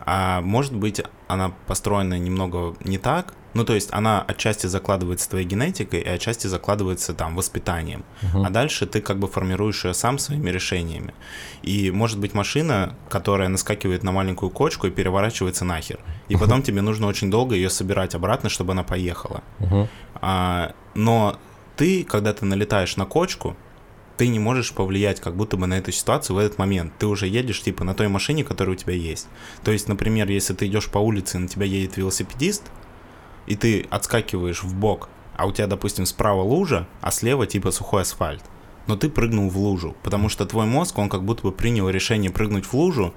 А может быть, она построена немного не так. Ну, то есть она отчасти закладывается твоей генетикой, и отчасти закладывается там воспитанием. Uh-huh. А дальше ты как бы формируешь ее сам своими решениями. И может быть машина, которая наскакивает на маленькую кочку и переворачивается нахер. И потом тебе нужно очень долго ее собирать обратно, чтобы она поехала. Uh-huh. А, но ты, когда ты налетаешь на кочку, ты не можешь повлиять как будто бы на эту ситуацию в этот момент. Ты уже едешь типа на той машине, которая у тебя есть. То есть, например, если ты идешь по улице, и на тебя едет велосипедист, и ты отскакиваешь в бок, а у тебя, допустим, справа лужа, а слева типа сухой асфальт, но ты прыгнул в лужу, потому что твой мозг, он как будто бы принял решение прыгнуть в лужу,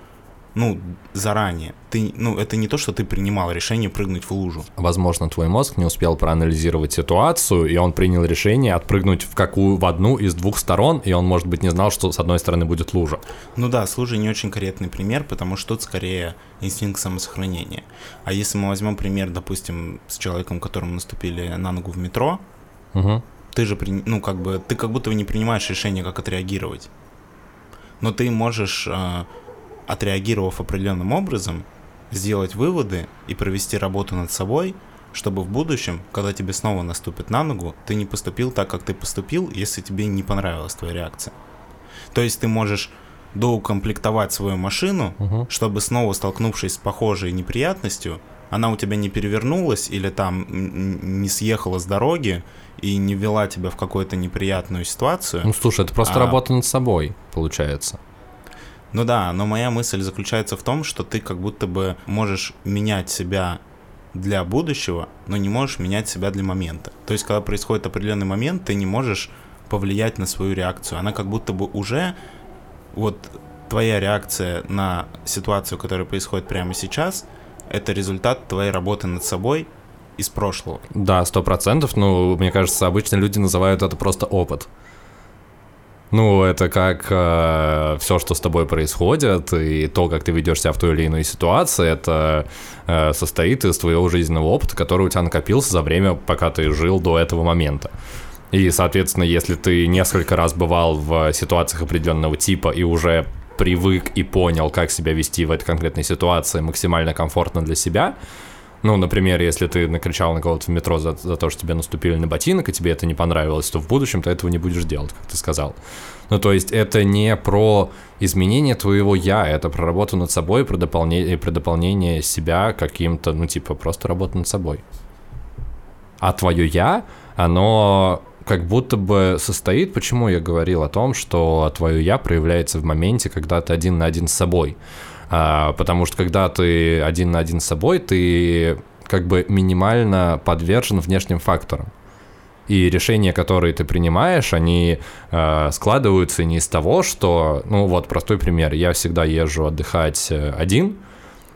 ну, заранее. Ты, ну, это не то, что ты принимал решение прыгнуть в лужу. Возможно, твой мозг не успел проанализировать ситуацию, и он принял решение отпрыгнуть в какую в одну из двух сторон, и он, может быть, не знал, что с одной стороны будет лужа. Ну да, с лужей не очень корректный пример, потому что тут скорее инстинкт самосохранения. А если мы возьмем пример, допустим, с человеком, которому наступили на ногу в метро, угу. ты же, ну, как бы, ты как будто бы не принимаешь решение, как отреагировать. Но ты можешь э, отреагировав определенным образом, сделать выводы и провести работу над собой, чтобы в будущем, когда тебе снова наступит на ногу, ты не поступил так, как ты поступил, если тебе не понравилась твоя реакция. То есть ты можешь доукомплектовать свою машину, угу. чтобы снова столкнувшись с похожей неприятностью, она у тебя не перевернулась или там не съехала с дороги и не ввела тебя в какую-то неприятную ситуацию. Ну слушай, это просто а... работа над собой, получается. Ну да, но моя мысль заключается в том, что ты как будто бы можешь менять себя для будущего, но не можешь менять себя для момента. То есть, когда происходит определенный момент, ты не можешь повлиять на свою реакцию. Она как будто бы уже вот твоя реакция на ситуацию, которая происходит прямо сейчас, это результат твоей работы над собой из прошлого. Да, сто процентов. Ну, мне кажется, обычно люди называют это просто опыт. Ну, это как э, все, что с тобой происходит, и то, как ты ведешь себя в той или иной ситуации, это э, состоит из твоего жизненного опыта, который у тебя накопился за время, пока ты жил до этого момента. И, соответственно, если ты несколько раз бывал в ситуациях определенного типа и уже привык и понял, как себя вести в этой конкретной ситуации максимально комфортно для себя, ну, например, если ты накричал на кого-то в метро за, за то, что тебе наступили на ботинок, и тебе это не понравилось, то в будущем ты этого не будешь делать, как ты сказал. Ну, то есть это не про изменение твоего «я», это про работу над собой, про дополнение, про дополнение себя каким-то, ну, типа, просто работа над собой. А твое «я», оно как будто бы состоит, почему я говорил о том, что твое «я» проявляется в моменте, когда ты один на один с собой. А, потому что когда ты один на один с собой, ты как бы минимально подвержен внешним факторам. И решения, которые ты принимаешь, они э, складываются не из того, что, ну вот простой пример, я всегда езжу отдыхать э, один,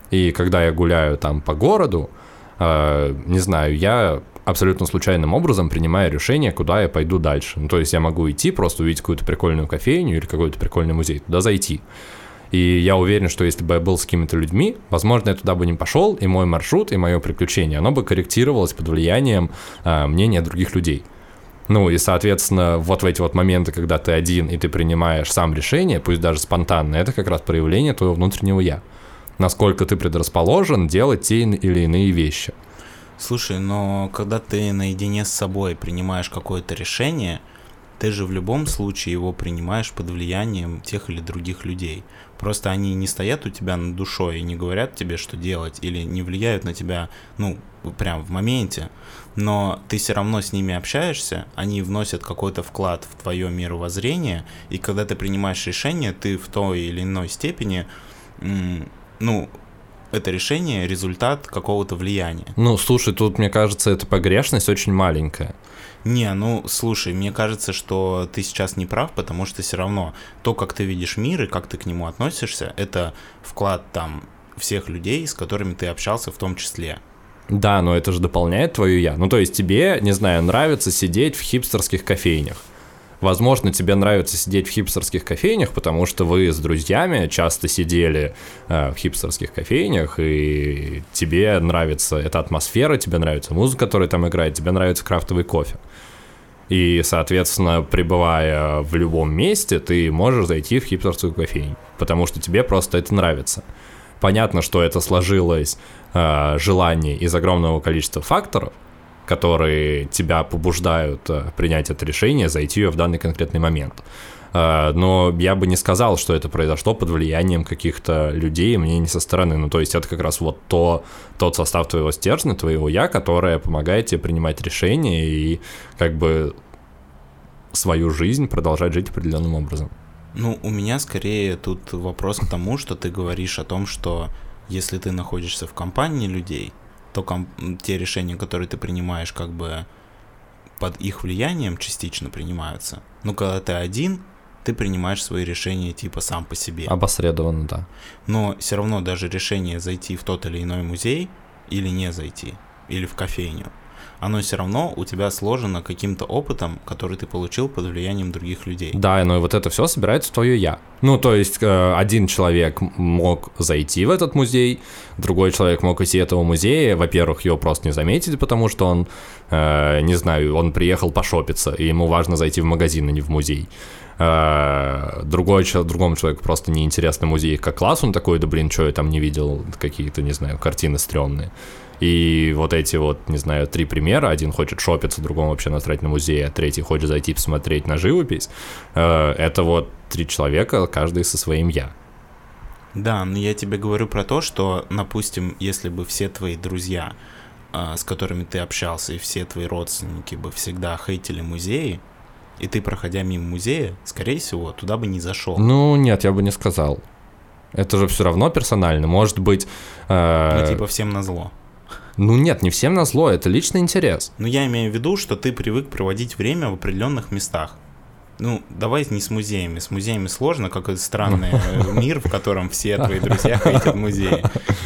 И когда я гуляю там по городу, э, не знаю, я абсолютно случайным образом принимаю решение, куда я пойду дальше. Ну, то есть я могу идти, просто увидеть какую-то прикольную кофейню или какой-то прикольный музей, туда зайти. И я уверен, что если бы я был с какими-то людьми, возможно, я туда бы не пошел, и мой маршрут, и мое приключение, оно бы корректировалось под влиянием э, мнения других людей. Ну и, соответственно, вот в эти вот моменты, когда ты один и ты принимаешь сам решение, пусть даже спонтанно, это как раз проявление твоего внутреннего «я». Насколько ты предрасположен делать те или иные вещи. Слушай, но когда ты наедине с собой принимаешь какое-то решение, ты же в любом случае его принимаешь под влиянием тех или других людей. Просто они не стоят у тебя над душой и не говорят тебе, что делать, или не влияют на тебя, ну, прям в моменте. Но ты все равно с ними общаешься, они вносят какой-то вклад в твое мировоззрение, и когда ты принимаешь решение, ты в той или иной степени, ну, это решение результат какого-то влияния. Ну, слушай, тут, мне кажется, эта погрешность очень маленькая. Не, ну слушай, мне кажется, что ты сейчас не прав, потому что все равно то, как ты видишь мир и как ты к нему относишься, это вклад там всех людей, с которыми ты общался в том числе. Да, но это же дополняет твою я. Ну, то есть тебе, не знаю, нравится сидеть в хипстерских кофейнях. Возможно, тебе нравится сидеть в хипстерских кофейнях, потому что вы с друзьями часто сидели э, в хипстерских кофейнях, и тебе нравится эта атмосфера, тебе нравится музыка, которая там играет, тебе нравится крафтовый кофе. И, соответственно, пребывая в любом месте, ты можешь зайти в хипстерскую кофейню, потому что тебе просто это нравится. Понятно, что это сложилось э, желание из огромного количества факторов, которые тебя побуждают э, принять это решение, зайти в данный конкретный момент. Э, но я бы не сказал, что это произошло под влиянием каких-то людей, мнений со стороны. Ну, то есть это как раз вот то, тот состав твоего стержня, твоего я, которое помогает тебе принимать решения и как бы свою жизнь продолжать жить определенным образом. Ну, у меня скорее тут вопрос к тому, что ты говоришь о том, что если ты находишься в компании людей, то ком- те решения, которые ты принимаешь, как бы под их влиянием частично принимаются. Но когда ты один, ты принимаешь свои решения типа сам по себе. Обосредованно, да. Но все равно даже решение зайти в тот или иной музей или не зайти, или в кофейню, оно все равно у тебя сложено каким-то опытом, который ты получил под влиянием других людей. Да, но и вот это все собирается в твое я. Ну, то есть э, один человек мог зайти в этот музей, другой человек мог идти этого музея, во-первых, его просто не заметить, потому что он, э, не знаю, он приехал пошопиться, и ему важно зайти в магазин, а не в музей. Э, другой, другому человеку просто неинтересно музей как класс, он такой, да блин, что я там не видел, какие-то, не знаю, картины стрёмные. И вот эти вот, не знаю, три примера. Один хочет шопиться, другому вообще насрать на музей, а третий хочет зайти посмотреть на живопись. Э, это вот три человека, каждый со своим «я». Да, но я тебе говорю про то, что, допустим, если бы все твои друзья, э, с которыми ты общался, и все твои родственники бы всегда хейтили музеи, и ты, проходя мимо музея, скорее всего, туда бы не зашел. Ну, нет, я бы не сказал. Это же все равно персонально. Может быть... Э... Ну, типа всем на зло. Ну нет, не всем на зло, это личный интерес. Но я имею в виду, что ты привык проводить время в определенных местах. Ну, давай не с музеями. С музеями сложно, какой-то странный э, мир, в котором все твои друзья ходят музеи.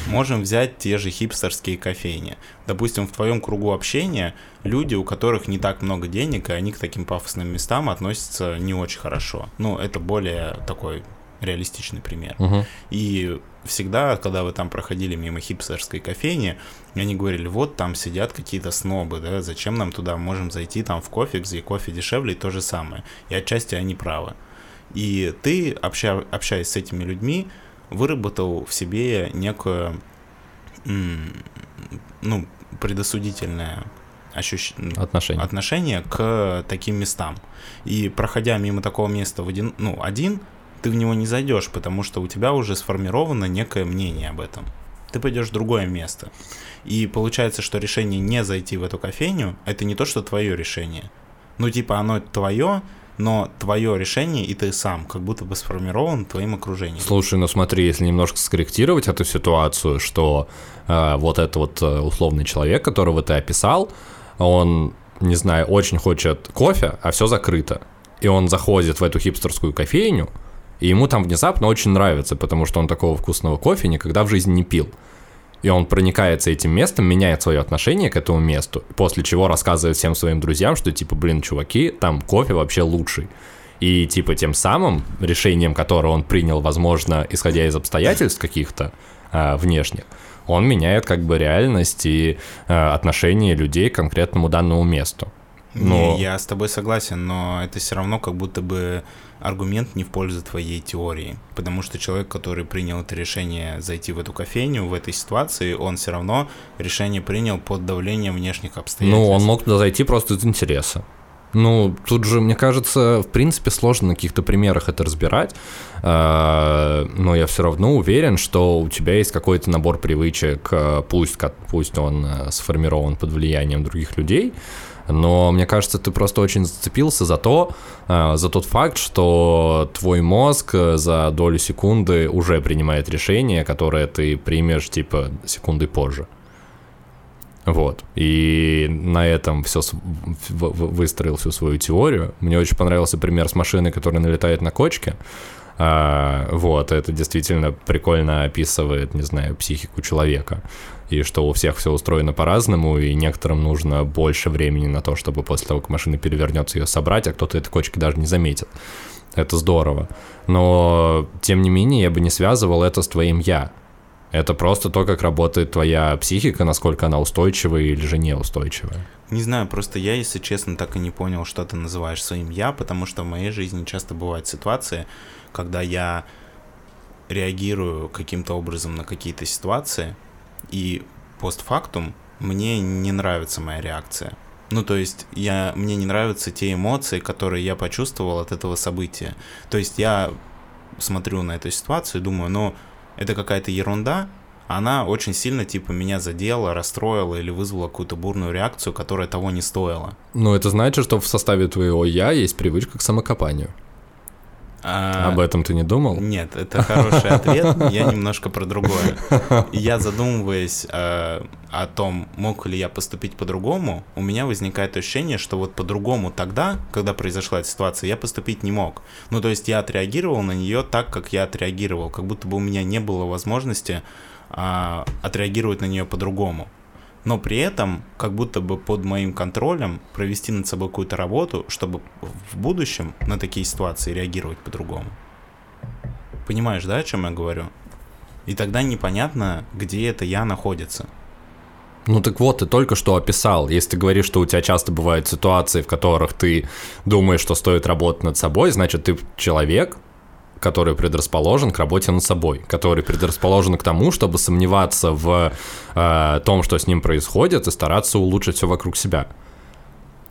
Можем взять те же хипстерские кофейни. Допустим, в твоем кругу общения люди, у которых не так много денег, и они к таким пафосным местам относятся не очень хорошо. Ну, это более такой реалистичный пример. Угу. И всегда, когда вы там проходили мимо хипстерской кофейни, они говорили, вот там сидят какие-то снобы, да, зачем нам туда, можем зайти там в кофе, где кофе дешевле и то же самое. И отчасти они правы. И ты, обща, общаясь с этими людьми, выработал в себе некое, ну, предосудительное ощущ... отношение. отношение к таким местам. И проходя мимо такого места в один, ну, один, ты в него не зайдешь, потому что у тебя уже сформировано некое мнение об этом. Ты пойдешь в другое место. И получается, что решение не зайти в эту кофейню, это не то, что твое решение. Ну, типа, оно твое, но твое решение и ты сам как будто бы сформирован твоим окружением. Слушай, ну смотри, если немножко скорректировать эту ситуацию, что э, вот этот вот э, условный человек, которого ты описал, он, не знаю, очень хочет кофе, а все закрыто. И он заходит в эту хипстерскую кофейню, и ему там внезапно очень нравится, потому что он такого вкусного кофе никогда в жизни не пил. И он проникается этим местом, меняет свое отношение к этому месту, после чего рассказывает всем своим друзьям, что типа, блин, чуваки, там кофе вообще лучший. И типа тем самым решением, которое он принял, возможно, исходя из обстоятельств каких-то э, внешних, он меняет как бы реальность и э, отношение людей к конкретному данному месту. Но... Не, я с тобой согласен, но это все равно как будто бы аргумент не в пользу твоей теории. Потому что человек, который принял это решение зайти в эту кофейню в этой ситуации, он все равно решение принял под давлением внешних обстоятельств. Ну, он мог туда зайти просто из интереса. Ну, тут же, мне кажется, в принципе, сложно на каких-то примерах это разбирать, а, но я все равно уверен, что у тебя есть какой-то набор привычек, а, пусть, пусть он а, сформирован под влиянием других людей, но мне кажется, ты просто очень зацепился за то, за тот факт, что твой мозг за долю секунды уже принимает решение, которое ты примешь, типа, секунды позже. Вот. И на этом все выстроил всю свою теорию. Мне очень понравился пример с машиной, которая налетает на кочки. А, вот, это действительно прикольно описывает, не знаю, психику человека. И что у всех все устроено по-разному, и некоторым нужно больше времени на то, чтобы после того, как машина перевернется, ее собрать, а кто-то этой кочки даже не заметит. Это здорово. Но, тем не менее, я бы не связывал это с твоим «я». Это просто то, как работает твоя психика, насколько она устойчивая или же неустойчивая. Не знаю, просто я, если честно, так и не понял, что ты называешь своим я, потому что в моей жизни часто бывают ситуации, когда я реагирую каким-то образом на какие-то ситуации, и постфактум мне не нравится моя реакция. Ну, то есть, я, мне не нравятся те эмоции, которые я почувствовал от этого события. То есть, я смотрю на эту ситуацию и думаю, ну, это какая-то ерунда, она очень сильно, типа, меня задела, расстроила или вызвала какую-то бурную реакцию, которая того не стоила. Ну, это значит, что в составе твоего «я» есть привычка к самокопанию. А... Об этом ты не думал? Нет, это хороший ответ. Я немножко про другое. Я задумываясь э, о том, мог ли я поступить по-другому, у меня возникает ощущение, что вот по-другому тогда, когда произошла эта ситуация, я поступить не мог. Ну, то есть я отреагировал на нее так, как я отреагировал, как будто бы у меня не было возможности э, отреагировать на нее по-другому но при этом как будто бы под моим контролем провести над собой какую-то работу, чтобы в будущем на такие ситуации реагировать по-другому. Понимаешь, да, о чем я говорю? И тогда непонятно, где это я находится. Ну так вот, ты только что описал. Если ты говоришь, что у тебя часто бывают ситуации, в которых ты думаешь, что стоит работать над собой, значит, ты человек, который предрасположен к работе над собой, который предрасположен к тому, чтобы сомневаться в э, том, что с ним происходит, и стараться улучшить все вокруг себя.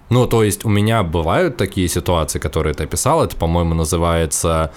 Ну, то есть у меня бывают такие ситуации, которые ты описал, это, по-моему, называется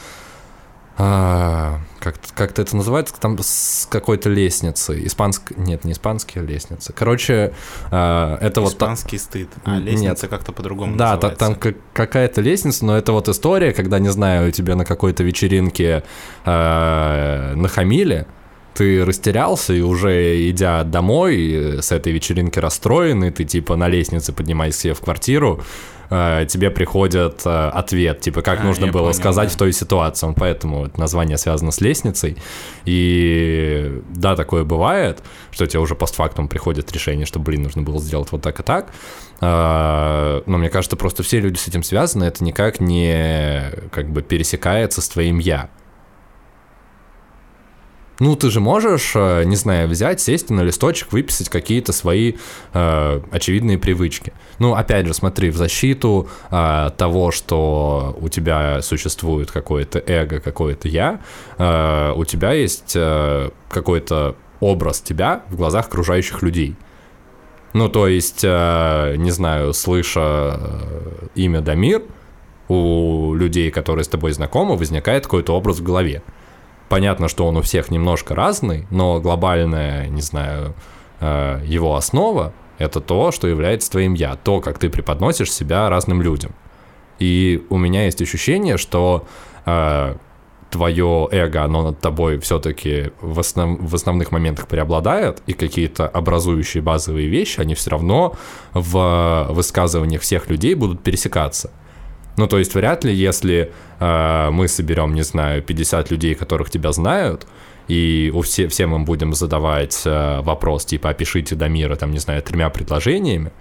а, как, как это называется, там с какой-то лестницы. Испанск... Нет, не испанские лестницы. Короче, а, это вот... Испанский стыд. А лестница как-то по-другому Да, называется. там какая-то лестница, но это вот история, когда, не знаю, тебе на какой-то вечеринке а, нахамили, ты растерялся и уже идя домой с этой вечеринки расстроенный, ты типа на лестнице поднимаешься в квартиру, э, тебе приходит э, ответ, типа, как а, нужно было понял, сказать да. в той ситуации. Поэтому это название связано с лестницей. И да, такое бывает, что тебе уже постфактум приходит решение, что, блин, нужно было сделать вот так и так. Э, но мне кажется, просто все люди с этим связаны, это никак не как бы пересекается с твоим «я». Ну, ты же можешь, э, не знаю, взять, сесть на листочек, выписать какие-то свои э, очевидные привычки. Ну, опять же, смотри, в защиту э, того, что у тебя существует какое-то эго, какое-то я, э, у тебя есть э, какой-то образ тебя в глазах окружающих людей. Ну, то есть, э, не знаю, слыша э, имя Дамир, у людей, которые с тобой знакомы, возникает какой-то образ в голове. Понятно, что он у всех немножко разный, но глобальная, не знаю, э, его основа — это то, что является твоим «я», то, как ты преподносишь себя разным людям. И у меня есть ощущение, что э, твое эго, оно над тобой все-таки в, основ, в основных моментах преобладает, и какие-то образующие базовые вещи, они все равно в высказываниях всех людей будут пересекаться. Ну, то есть вряд ли, если э, мы соберем, не знаю, 50 людей, которых тебя знают, и у все, всем им будем задавать э, вопрос, типа, опишите до мира, там, не знаю, тремя предложениями,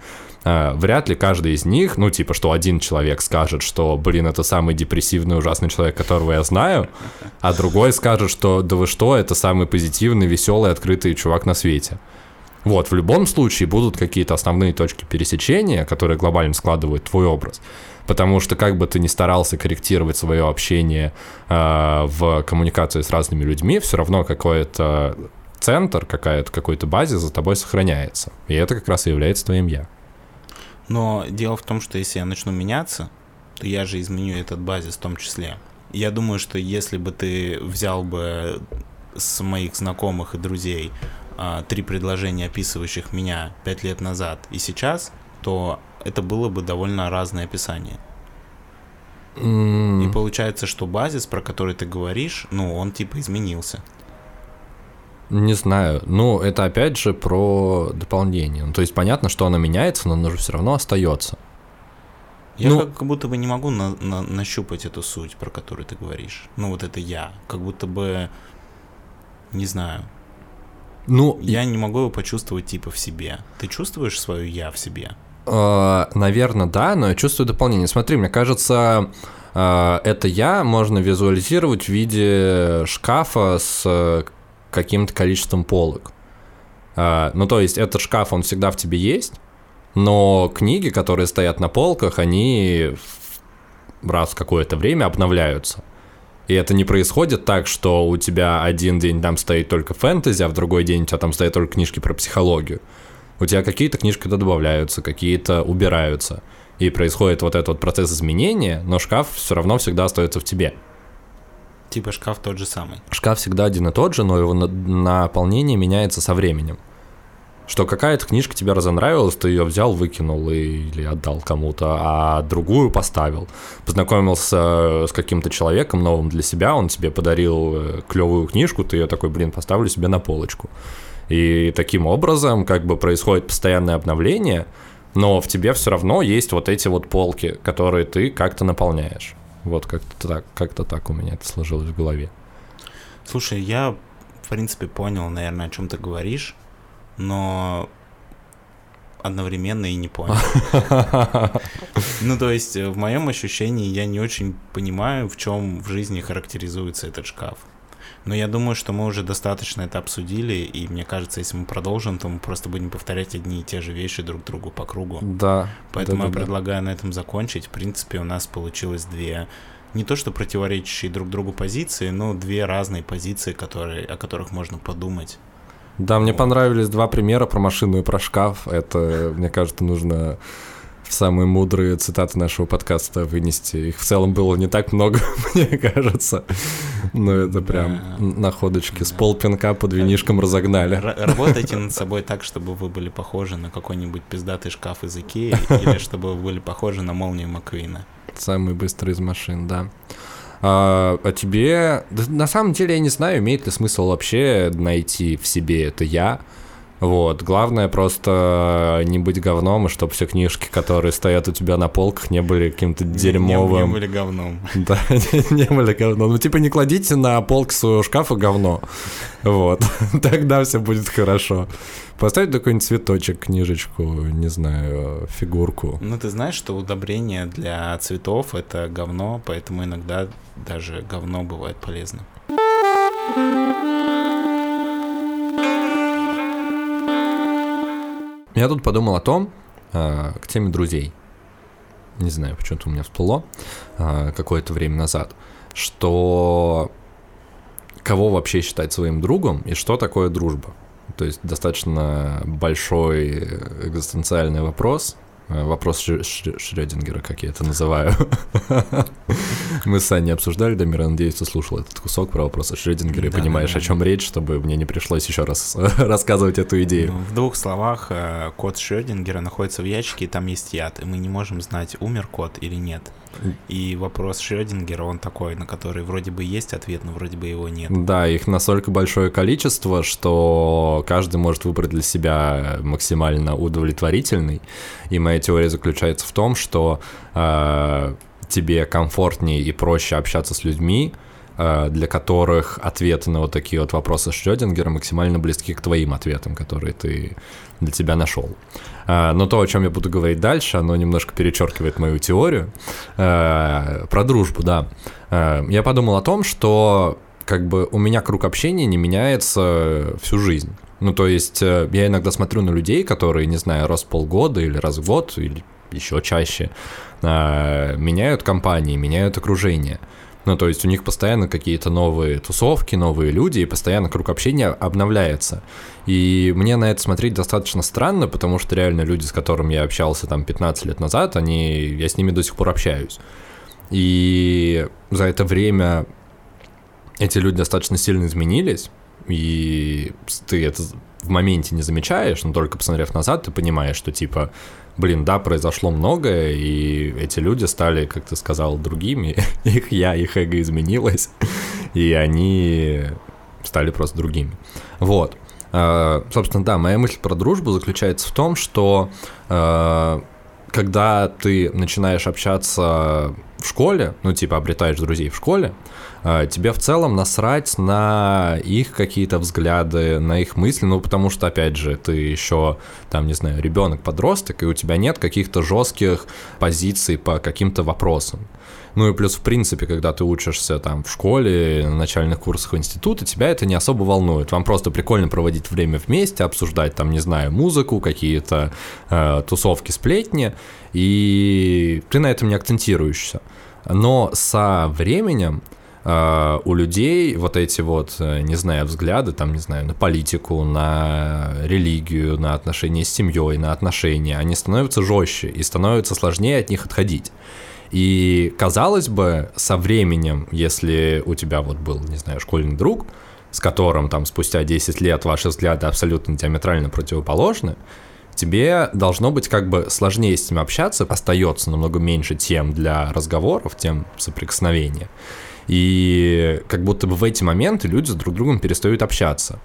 э, вряд ли каждый из них, ну, типа, что один человек скажет, что, блин, это самый депрессивный, ужасный человек, которого я знаю, а другой скажет, что, да вы что, это самый позитивный, веселый, открытый чувак на свете. Вот, в любом случае будут какие-то основные точки пересечения, которые глобально складывают твой образ. Потому что как бы ты ни старался корректировать свое общение э, в коммуникации с разными людьми, все равно какой-то центр, какая-то какой-то базис за тобой сохраняется. И это как раз и является твоим я. Но дело в том, что если я начну меняться, то я же изменю этот базис в том числе. Я думаю, что если бы ты взял бы с моих знакомых и друзей а, три предложения, описывающих меня пять лет назад и сейчас, то это было бы довольно разное описание. Mm. И получается, что базис, про который ты говоришь, ну, он типа изменился. Не знаю. Ну, это опять же про дополнение. Ну, то есть понятно, что оно меняется, но оно же все равно остается. Я Ну- как, будто бы не могу на- на- нащупать эту суть, про которую ты говоришь. Ну, вот это я. Как будто бы, не знаю, Ну, я не могу его почувствовать типа в себе. Ты чувствуешь свое я в себе? Наверное, да, но я чувствую дополнение. Смотри, мне кажется, э, это я можно визуализировать в виде шкафа с э, каким-то количеством полок. Э, Ну, то есть этот шкаф, он всегда в тебе есть, но книги, которые стоят на полках, они раз в какое-то время обновляются. И это не происходит так, что у тебя один день там стоит только фэнтези, а в другой день у тебя там стоят только книжки про психологию. У тебя какие-то книжки добавляются, какие-то убираются. И происходит вот этот вот процесс изменения, но шкаф все равно всегда остается в тебе. Типа шкаф тот же самый. Шкаф всегда один и тот же, но его на- наполнение меняется со временем. Что какая-то книжка тебе разонравилась, ты ее взял, выкинул или отдал кому-то, а другую поставил. Познакомился с каким-то человеком новым для себя, он тебе подарил клевую книжку, ты ее такой, блин, поставлю себе на полочку. И таким образом как бы происходит постоянное обновление, но в тебе все равно есть вот эти вот полки, которые ты как-то наполняешь. Вот как-то так, как-то так у меня это сложилось в голове. Слушай, я, в принципе, понял, наверное, о чем ты говоришь, но одновременно и не понял. Ну, то есть, э, в моем ощущении я не очень понимаю, в чем в жизни характеризуется этот шкаф. Но я думаю, что мы уже достаточно это обсудили, и мне кажется, если мы продолжим, то мы просто будем повторять одни и те же вещи друг другу по кругу. Да. Поэтому я да-да-да. предлагаю на этом закончить. В принципе, у нас получилось две не то что противоречащие друг другу позиции, но две разные позиции, которые, о которых можно подумать. Да, мне Вот. понравились два примера про машину и про шкаф. Это, мне кажется, нужно в самые мудрые цитаты нашего подкаста вынести. Их в целом было не так много, мне кажется. Но это прям Да. находочки. С Да. полпинка под винишком разогнали. Р- работайте над собой так, чтобы вы были похожи на какой-нибудь пиздатый шкаф из Икеи, или чтобы вы были похожи на молнию Маквина. Самый быстрый из машин, да. А, а тебе... да на самом деле я не знаю, имеет ли смысл вообще найти в себе это я. Вот, главное просто не быть говном, и чтобы все книжки, которые стоят у тебя на полках, не были каким-то Не, дерьмовым. не были говном. Да, не, не были говном. Ну, типа, не кладите на полки своего шкафа говно. Вот. Тогда все будет хорошо. Поставить какой-нибудь цветочек, книжечку, не знаю, фигурку. Ну, ты знаешь, что удобрение для цветов — это говно, поэтому иногда даже говно бывает полезно. Я тут подумал о том, а, к теме друзей. Не знаю, почему-то у меня всплыло а, какое-то время назад, что кого вообще считать своим другом и что такое дружба. То есть достаточно большой экзистенциальный вопрос. А, Вопрос Шрё- Шрёдингера, как я это называю. Мы с Аней обсуждали, Дамир, надеюсь, ты слушал этот кусок про вопросы Шрёдингера и понимаешь, о чем речь, чтобы мне не пришлось еще раз рассказывать эту идею. Ну, в двух словах, э, кот Шрёдингера находится в ящике, и там есть яд, и мы не можем знать, умер кот или нет. И вопрос Шрёдингера, он такой, на который вроде бы есть ответ, но вроде бы его нет. Да, их настолько большое количество, что каждый может выбрать для себя максимально удовлетворительный. И моя теория заключается в том, что э, тебе комфортнее и проще общаться с людьми, для которых ответы на вот такие вот вопросы Шрёдингера максимально близки к твоим ответам, которые ты для тебя нашел. Э, но то, о чем я буду говорить дальше, оно немножко перечеркивает мою теорию. Э, про дружбу, да. Я подумал о том, что как бы у меня круг общения не меняется всю жизнь. Ну, то есть я иногда смотрю на людей, которые, не знаю, раз в полгода или раз в год, или еще чаще, меняют компании, меняют окружение. Ну, то есть у них постоянно какие-то новые тусовки, новые люди, и постоянно круг общения обновляется. И мне на это смотреть достаточно странно, потому что реально люди, с которыми я общался там 15 лет назад, они, я с ними до сих пор общаюсь. И за это время эти люди достаточно сильно изменились, и ты это в моменте не замечаешь, но только посмотрев назад, ты понимаешь, что типа блин, да, произошло многое, и эти люди стали, как ты сказал, другими. их я, их эго изменилось, и они стали просто другими. Вот. Uh, собственно, да, моя мысль про дружбу заключается в том, что uh, когда ты начинаешь общаться в школе, ну, типа, обретаешь друзей в школе, а, тебе в целом насрать на их какие-то взгляды, на их мысли, ну, потому что, опять же, ты еще, там, не знаю, ребенок, подросток, и у тебя нет каких-то жестких позиций по каким-то вопросам. Ну и плюс, в принципе, когда ты учишься там в школе, на начальных курсах института, тебя это не особо волнует. Вам просто прикольно проводить время вместе, обсуждать там, не знаю, музыку, какие-то э, тусовки, сплетни, и ты на этом не акцентируешься. Но со временем Uh, у людей вот эти вот, э, не знаю, взгляды, там, не знаю, на политику, на религию, на отношения с семьей, на отношения, они становятся жестче и становится сложнее от них отходить. И казалось бы, со временем, если у тебя вот был, не знаю, школьный друг, с которым там спустя 10 лет ваши взгляды абсолютно диаметрально противоположны, тебе должно быть как бы сложнее с ним общаться, остается намного меньше тем для разговоров, тем соприкосновения. И как будто бы в эти моменты люди друг другом перестают общаться.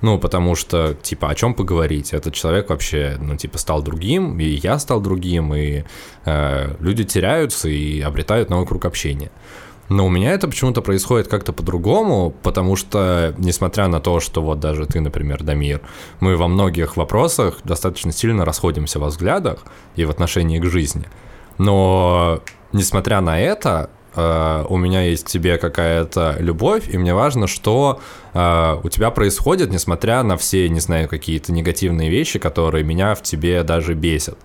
Ну, потому что, типа, о чем поговорить? Этот человек вообще, ну, типа, стал другим, и я стал другим, и э, люди теряются и обретают новый круг общения. Но у меня это почему-то происходит как-то по-другому, потому что, несмотря на то, что вот даже ты, например, Дамир, мы во многих вопросах достаточно сильно расходимся во взглядах и в отношении к жизни. Но, несмотря на это, э, у меня есть к тебе какая-то любовь, и мне важно, что э, у тебя происходит, несмотря на все, не знаю, какие-то негативные вещи, которые меня в тебе даже бесят.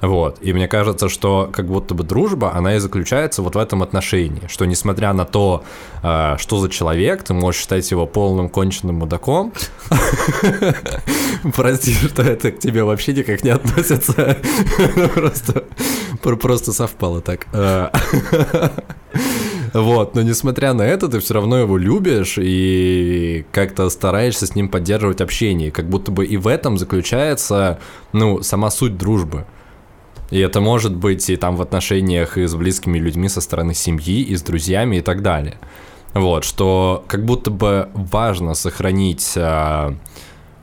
Вот. И мне кажется, что как будто бы дружба, она и заключается вот в этом отношении, что несмотря на то, э, что за человек, ты можешь считать его полным конченным мудаком. Прости, что это к тебе вообще никак не относится. Просто, просто совпало так. Э, вот, но несмотря на это, ты все равно его любишь и как-то стараешься с ним поддерживать общение. Как будто бы и в этом заключается, ну, сама суть дружбы. И это может быть и там в отношениях и с близкими людьми со стороны семьи, и с друзьями и так далее. Вот, что как будто бы важно сохранить а,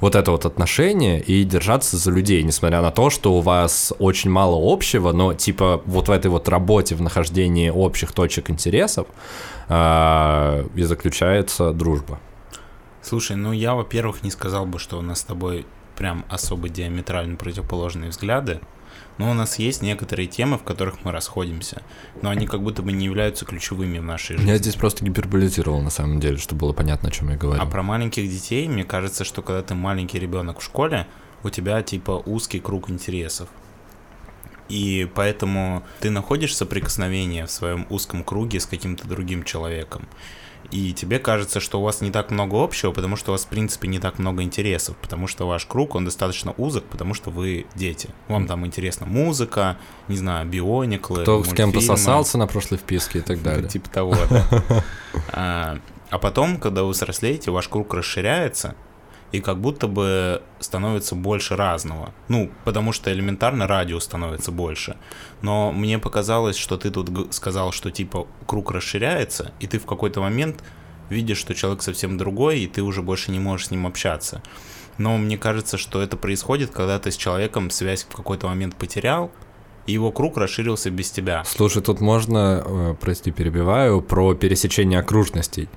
вот это вот отношение и держаться за людей, несмотря на то, что у вас очень мало общего, но типа вот в этой вот работе, в нахождении общих точек интересов а, и заключается дружба. Слушай, ну я, во-первых, не сказал бы, что у нас с тобой прям особо диаметрально противоположные взгляды. Но у нас есть некоторые темы, в которых мы расходимся, но они как будто бы не являются ключевыми в нашей жизни. Я здесь просто гиперболизировал, на самом деле, чтобы было понятно, о чем я говорю. А про маленьких детей, мне кажется, что когда ты маленький ребенок в школе, у тебя типа узкий круг интересов. И поэтому ты находишь соприкосновение в своем узком круге с каким-то другим человеком и тебе кажется, что у вас не так много общего, потому что у вас, в принципе, не так много интересов, потому что ваш круг, он достаточно узок, потому что вы дети. Вам там интересна музыка, не знаю, биониклы, Кто с кем пососался на прошлой вписке и так далее. Типа того, а, а потом, когда вы взрослеете, ваш круг расширяется, и как будто бы становится больше разного. Ну, потому что элементарно радиус становится больше. Но мне показалось, что ты тут сказал, что типа круг расширяется, и ты в какой-то момент видишь, что человек совсем другой, и ты уже больше не можешь с ним общаться. Но мне кажется, что это происходит, когда ты с человеком связь в какой-то момент потерял, и его круг расширился без тебя. Слушай, тут можно, э, прости, перебиваю, про пересечение окружностей.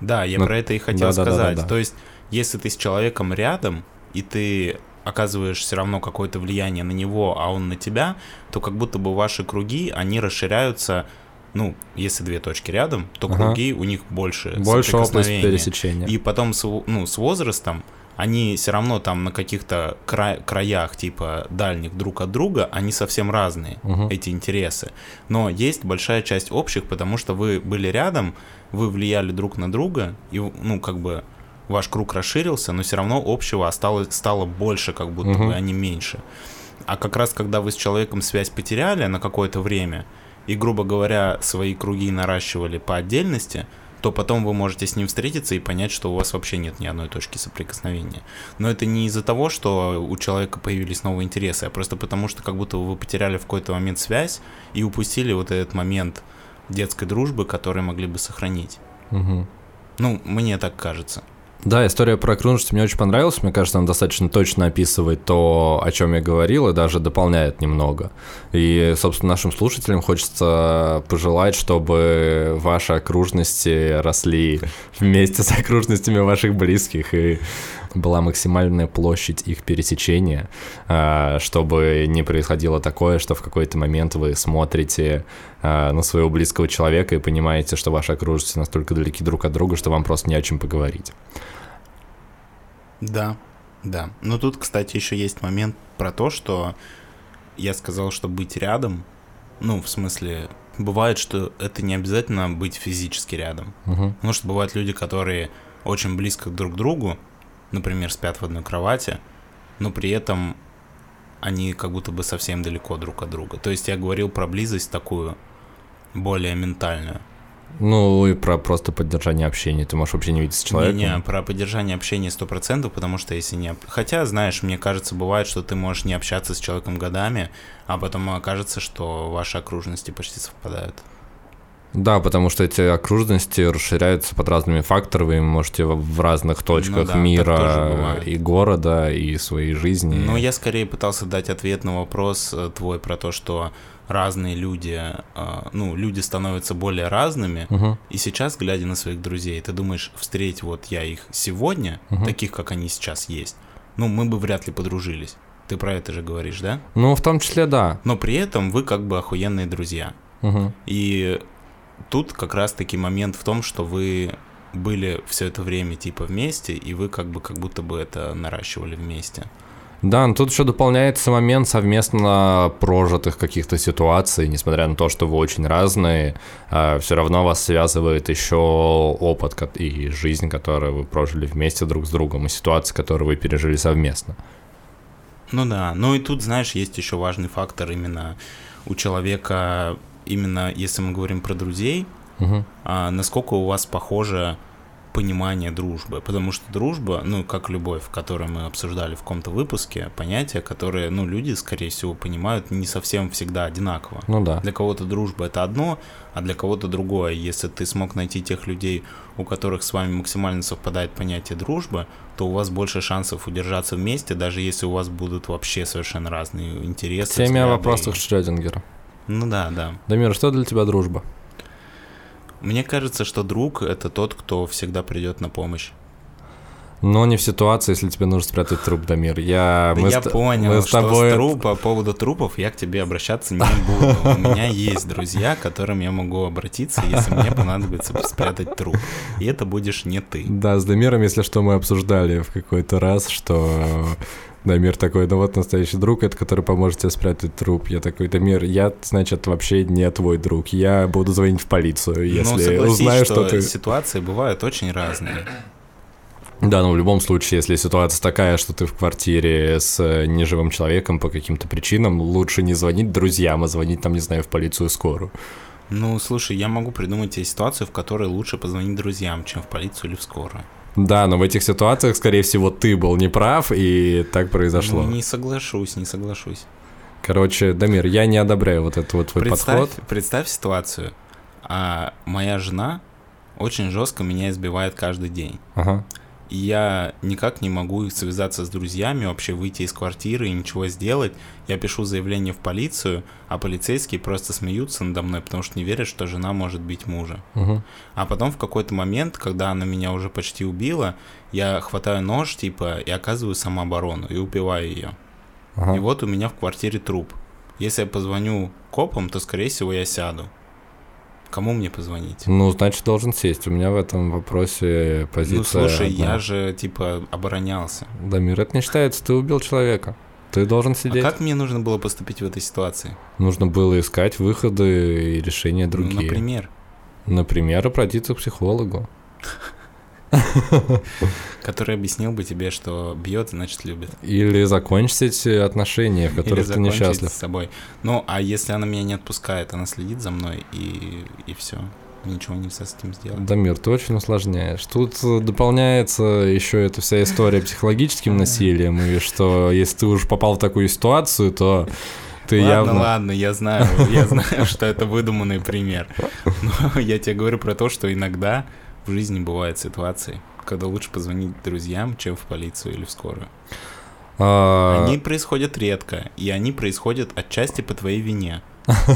Да, я Ну, про это и хотел да-да-да-да-да. сказать. То есть, если ты с человеком рядом, и ты оказываешь все равно какое-то влияние на него, а он на тебя, то как будто бы ваши круги, они расширяются, ну, если две точки рядом, то Ага. круги у них больше. Больше область пересечения. И потом, с, ну, с возрастом, они все равно там на каких-то кра- краях, типа, дальних друг от друга, они совсем разные, Мгм. эти интересы. Но есть большая часть общих, потому что вы были рядом, вы влияли друг на друга, и, ну, как бы, ваш круг расширился, но все равно общего осталось, стало больше, как будто Мгм. бы, а не меньше. А как раз, когда вы с человеком связь потеряли на какое-то время, и, грубо говоря, свои круги наращивали по отдельности, то потом вы можете с ним встретиться и понять, что у вас вообще нет ни одной точки соприкосновения. Но это не из-за того, что у человека появились новые интересы, а просто потому, что как будто вы потеряли в какой-то момент связь и упустили вот этот момент детской дружбы, который могли бы сохранить. Мгм. Ну, мне так кажется. Да, история про окружности мне очень понравилась. Мне кажется, она достаточно точно описывает то, о чем я говорил, и даже дополняет немного. И, собственно, нашим слушателям хочется пожелать, чтобы ваши окружности росли вместе с окружностями ваших близких, и была максимальная площадь их пересечения, а, чтобы не происходило такое, что в какой-то момент вы смотрите а, на своего близкого человека и понимаете, что ваши окружности настолько далеки друг от друга, что вам просто не о чем поговорить. Да, да. Но тут, кстати, еще есть момент про то, что я сказал, что быть рядом, ну, в смысле, бывает, что это не обязательно быть физически рядом. Мгм. Потому что бывают люди, которые очень близко друг к другу, например, спят в одной кровати, но при этом они как будто бы совсем далеко друг от друга. То есть я говорил про близость такую более ментальную. Ну и про просто поддержание общения. Ты можешь вообще не видеть с человеком. Не, не, про поддержание общения 100%, потому что если не... Хотя, знаешь, мне кажется, бывает, что ты можешь не общаться с человеком годами, а потом окажется, что ваши окружности почти совпадают. Да, потому что эти окружности расширяются под разными факторами. Вы можете в разных точках Ну да, мира и города, и своей жизни. Но я скорее пытался дать ответ на вопрос э, твой про то, что разные люди, э, ну, люди становятся более разными, Мгм. и сейчас, глядя на своих друзей, ты думаешь, встретить вот я их сегодня, Мгм. таких, как они сейчас есть, ну, мы бы вряд ли подружились. Ты про это же говоришь, да? Ну, в том числе, да. Но при этом вы как бы охуенные друзья. Мгм. И тут как раз-таки момент в том, что вы были все это время типа вместе, и вы как бы как будто бы это наращивали вместе. Да, но тут еще дополняется момент совместно прожитых каких-то ситуаций, несмотря на то, что вы очень разные, все равно вас связывает еще опыт и жизнь, которую вы прожили вместе друг с другом, и ситуации, которые вы пережили совместно. Ну да, ну и тут, знаешь, есть еще важный фактор именно у человека, именно если мы говорим про друзей, Мгм. а, насколько у вас похоже понимание дружбы. Потому что дружба, ну, как любовь, которую мы обсуждали в каком-то выпуске, понятие, которое, ну, люди, скорее всего, понимают не совсем всегда одинаково. Ну да. Для кого-то дружба это одно, а для кого-то другое. Если ты смог найти тех людей, у которых с вами максимально совпадает понятие дружбы, то у вас больше шансов удержаться вместе, даже если у вас будут вообще совершенно разные интересы. Взгляды вопросов и- Шрёдингера. Ну да, да. Дамир, что для тебя дружба? Мне кажется, что друг это тот, кто всегда придет на помощь. Но не в ситуации, если тебе нужно спрятать труп, Дамир. Я, Да мы я с понял, мы с что тобой... с тру- по поводу трупов я к тебе обращаться не буду. У меня есть друзья, к которым я могу обратиться, если мне понадобится спрятать труп. И это будешь не ты. Да, с Дамиром, если что, мы обсуждали в какой-то раз, что Дамир такой, ну вот настоящий друг, это который поможет тебе спрятать труп. Я такой, Дамир, я, значит, вообще не твой друг. Я буду звонить в полицию, Ну, если согласись, узнаю, что, ты... ситуации бывают очень разные. Да, но в любом случае, если ситуация такая, что ты в квартире с э, неживым человеком по каким-то причинам, лучше не звонить друзьям, а звонить там, не знаю, в полицию скорую. Ну, слушай, я могу придумать тебе ситуацию, в которой лучше позвонить друзьям, чем в полицию или в скорую. Да, но в этих ситуациях, скорее всего, ты был неправ, и так произошло. Не соглашусь, не соглашусь. Короче, Дамир, я не одобряю вот этот вот твой Представь, подход. представь ситуацию. А моя жена очень жестко меня избивает каждый день. Ага. И я никак не могу связаться с друзьями, вообще выйти из квартиры и ничего сделать. Я пишу заявление в полицию, а полицейские просто смеются надо мной, потому что не верят, что жена может бить мужа. Мгм. А потом в какой-то момент, когда она меня уже почти убила, я хватаю нож, типа, и оказываю самооборону, и убиваю ее. Ага. И вот у меня в квартире труп. Если я позвоню копам, то, скорее всего, я сяду. Кому мне позвонить? Ну, значит, должен сесть. У меня в этом вопросе позиция... Ну, слушай, одна. я же, типа, оборонялся. Дамир, это не считается, ты убил человека. Ты должен А сидеть. как мне нужно было поступить в этой ситуации? Нужно было искать выходы и решения другие. Ну, например, Например, обратиться к психологу. который объяснил бы тебе, что бьет, значит любит. Или закончить эти отношения, в Или которых ты закончить несчастлив. с собой. Ну, а если она меня не отпускает, она следит за мной и, и все. Ничего нельзя с этим сделать. Дамир, ты очень усложняешь. Тут дополняется еще эта вся история психологическим насилием, и что если ты уже попал в такую ситуацию, то ты ладно, явно... ладно, я знаю, я знаю, что это выдуманный пример. Но я тебе говорю про то, что иногда в жизни бывают ситуации, когда лучше позвонить друзьям, чем в полицию или в скорую. А, Они происходят редко, и они происходят отчасти по твоей вине.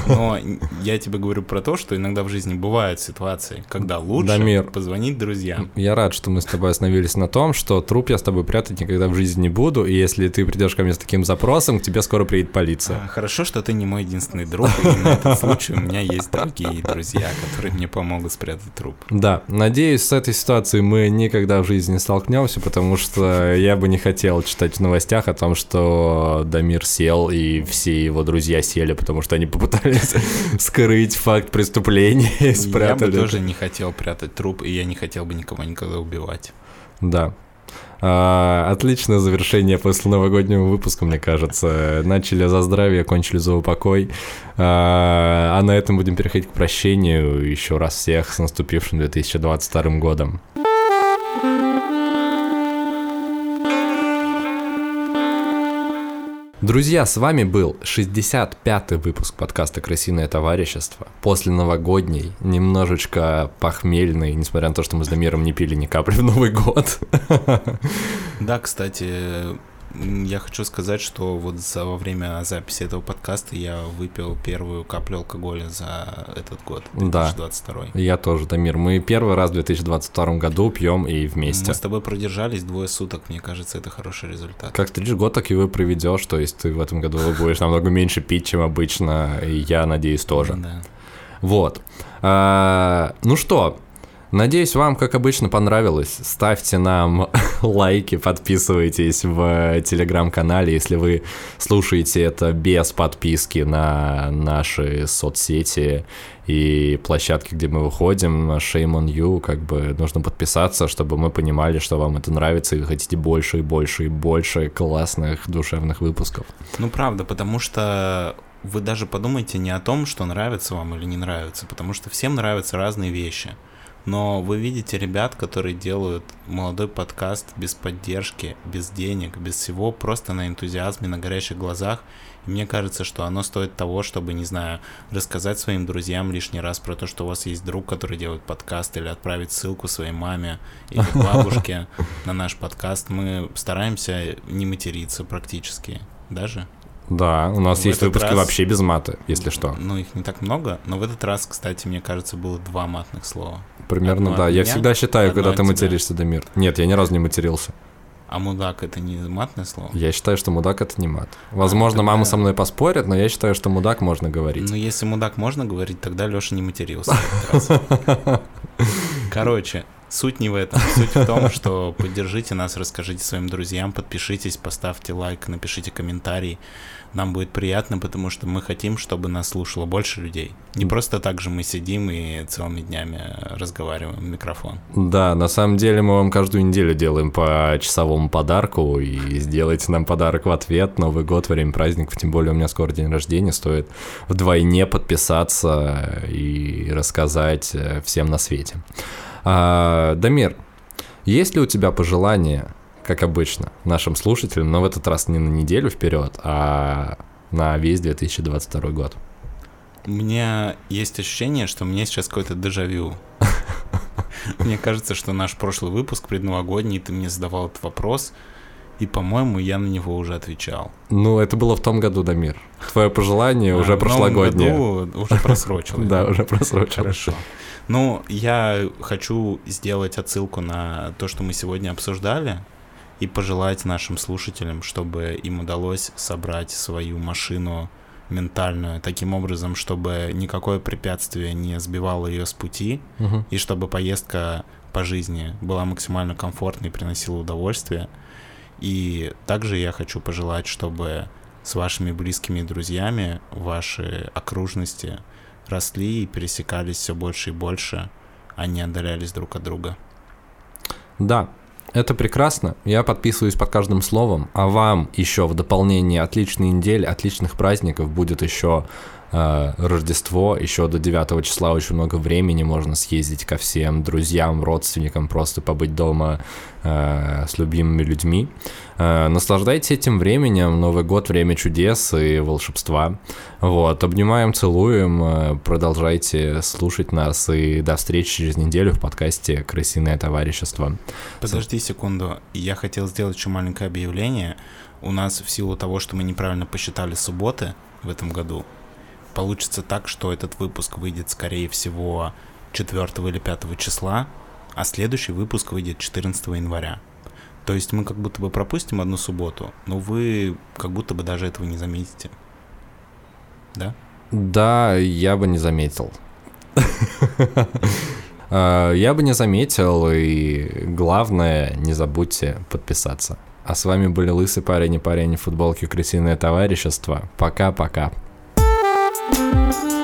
Но я тебе говорю про то, что иногда в жизни бывают ситуации, когда лучше Дамир. позвонить друзьям. Я рад, что мы с тобой остановились на том, что труп я с тобой прятать никогда в жизни не буду, и если ты придешь ко мне с таким запросом, к тебе скоро приедет полиция. А, Хорошо, что ты не мой единственный друг, и на этот случай у меня есть другие друзья, которые мне помогут спрятать труп. Да, надеюсь, с этой ситуацией мы никогда в жизни не столкнемся, потому что я бы не хотел читать в новостях о том, что Дамир сел и все его друзья сели, потому что они попытались скрыть факт преступления и Я бы спрятали. тоже не хотел прятать труп, и я не хотел бы никого никогда убивать. Да. А, отличное завершение после новогоднего выпуска, мне кажется. Начали за здравие, кончили за упокой. А, а на этом будем переходить к прощению. Еще раз всех с наступившим 2022 годом. Друзья, с вами был 65-й выпуск подкаста «Крысиное товарищество». После новогодней, немножечко похмельный, несмотря на то, что мы с Дамиром не пили ни капли в Новый год. Да, кстати, я хочу сказать, что вот за, во время записи этого подкаста я выпил первую каплю алкоголя за этот год, Да. 2022. Я тоже, Дамир. Мы первый раз в 2022 году пьем и вместе. Мы с тобой продержались двое суток, мне кажется, это хороший результат. Как ты год, так и вы проведешь, то есть ты в этом году будешь намного меньше пить, чем обычно, и я надеюсь тоже. Да. Вот. А, ну что, надеюсь, вам, как обычно, понравилось. Ставьте нам лайки, подписывайтесь в телеграм-канале, если вы слушаете это без подписки на наши соцсети и площадки, где мы выходим, Shame on You, как бы нужно подписаться, чтобы мы понимали, что вам это нравится, и вы хотите больше и больше и больше классных душевных выпусков. Ну, правда, потому что вы даже подумайте не о том, что нравится вам или не нравится, потому что всем нравятся разные вещи. Но вы видите ребят, которые делают молодой подкаст без поддержки, без денег, без всего, просто на энтузиазме, на горящих глазах. И мне кажется, что оно стоит того, чтобы, не знаю, рассказать своим друзьям лишний раз про то, что у вас есть друг, который делает подкаст, или отправить ссылку своей маме или бабушке на наш подкаст. Мы стараемся не материться практически. Даже? Да, у нас В есть выпуски раз- вообще без мата, если что. Ну, их не так много, но в этот раз, кстати, мне кажется, было два матных слова. Примерно, Одно да. Я меня, всегда считаю, когда ты материшься, Дамир. Нет, я ни разу не матерился. А мудак это не матное слово? Я считаю, что мудак это не мат. Возможно, тогда- мама со мной поспорит, но я считаю, что мудак можно говорить. Ну, если мудак можно говорить, тогда Леша не матерился. Короче, суть не в этом. Суть в том, что поддержите нас, расскажите своим друзьям, подпишитесь, поставьте лайк, напишите комментарий. Нам будет приятно, потому что мы хотим, чтобы нас слушало больше людей. Не просто так же мы сидим и целыми днями разговариваем в микрофон. Да, на самом деле мы вам каждую неделю делаем по часовому подарку, и сделайте нам подарок в ответ. Новый год, время праздников, тем более у меня скоро день рождения, стоит вдвойне подписаться и рассказать э, всем на свете. А, Дамир, есть ли у тебя пожелания, как обычно, нашим слушателям, но в этот раз не на неделю вперед, а на весь 2022 год? У меня есть ощущение, что у меня сейчас какое-то дежавю. Мне кажется, что наш прошлый выпуск предновогодний, ты мне задавал этот вопрос, и, по-моему, я на него уже отвечал. Ну, это было в том году, Дамир. Твое пожелание А, уже новом прошлогоднее. году уже просрочилось. Да, уже просрочилось. Хорошо. Ну, я хочу сделать отсылку на то, что мы сегодня обсуждали, и пожелать нашим слушателям, чтобы им удалось собрать свою машину ментальную таким образом, чтобы никакое препятствие не сбивало ее с пути, и чтобы поездка по жизни была максимально комфортной и приносила удовольствие. И также я хочу пожелать, чтобы с вашими близкими друзьями ваши окружности росли и пересекались все больше и больше, а не отдалялись друг от друга. Да, это прекрасно. Я подписываюсь под каждым словом. А вам еще в дополнение отличной недели, отличных праздников будет еще Рождество. Еще до 9 числа очень много времени. Можно съездить ко всем друзьям, родственникам, просто побыть дома э, с любимыми людьми. Э, наслаждайтесь этим временем. Новый год, время чудес и волшебства. Вот, обнимаем, целуем. Продолжайте слушать нас. И до встречи через неделю в подкасте «Крысиное товарищество». Подожди секунду, я хотел сделать еще маленькое объявление. У нас в силу того, что мы неправильно посчитали субботы в этом году, получится так, что этот выпуск выйдет, скорее всего, 4 или 5 числа, а следующий выпуск выйдет 14 января. То есть мы как будто бы пропустим одну субботу, но вы как будто бы даже этого не заметите. Да? Да, я бы не заметил. А, Я бы не заметил, и главное, не забудьте подписаться. А с вами были Лысый парень и парень в футболке Крысиное товарищество. Пока-пока. Thank you.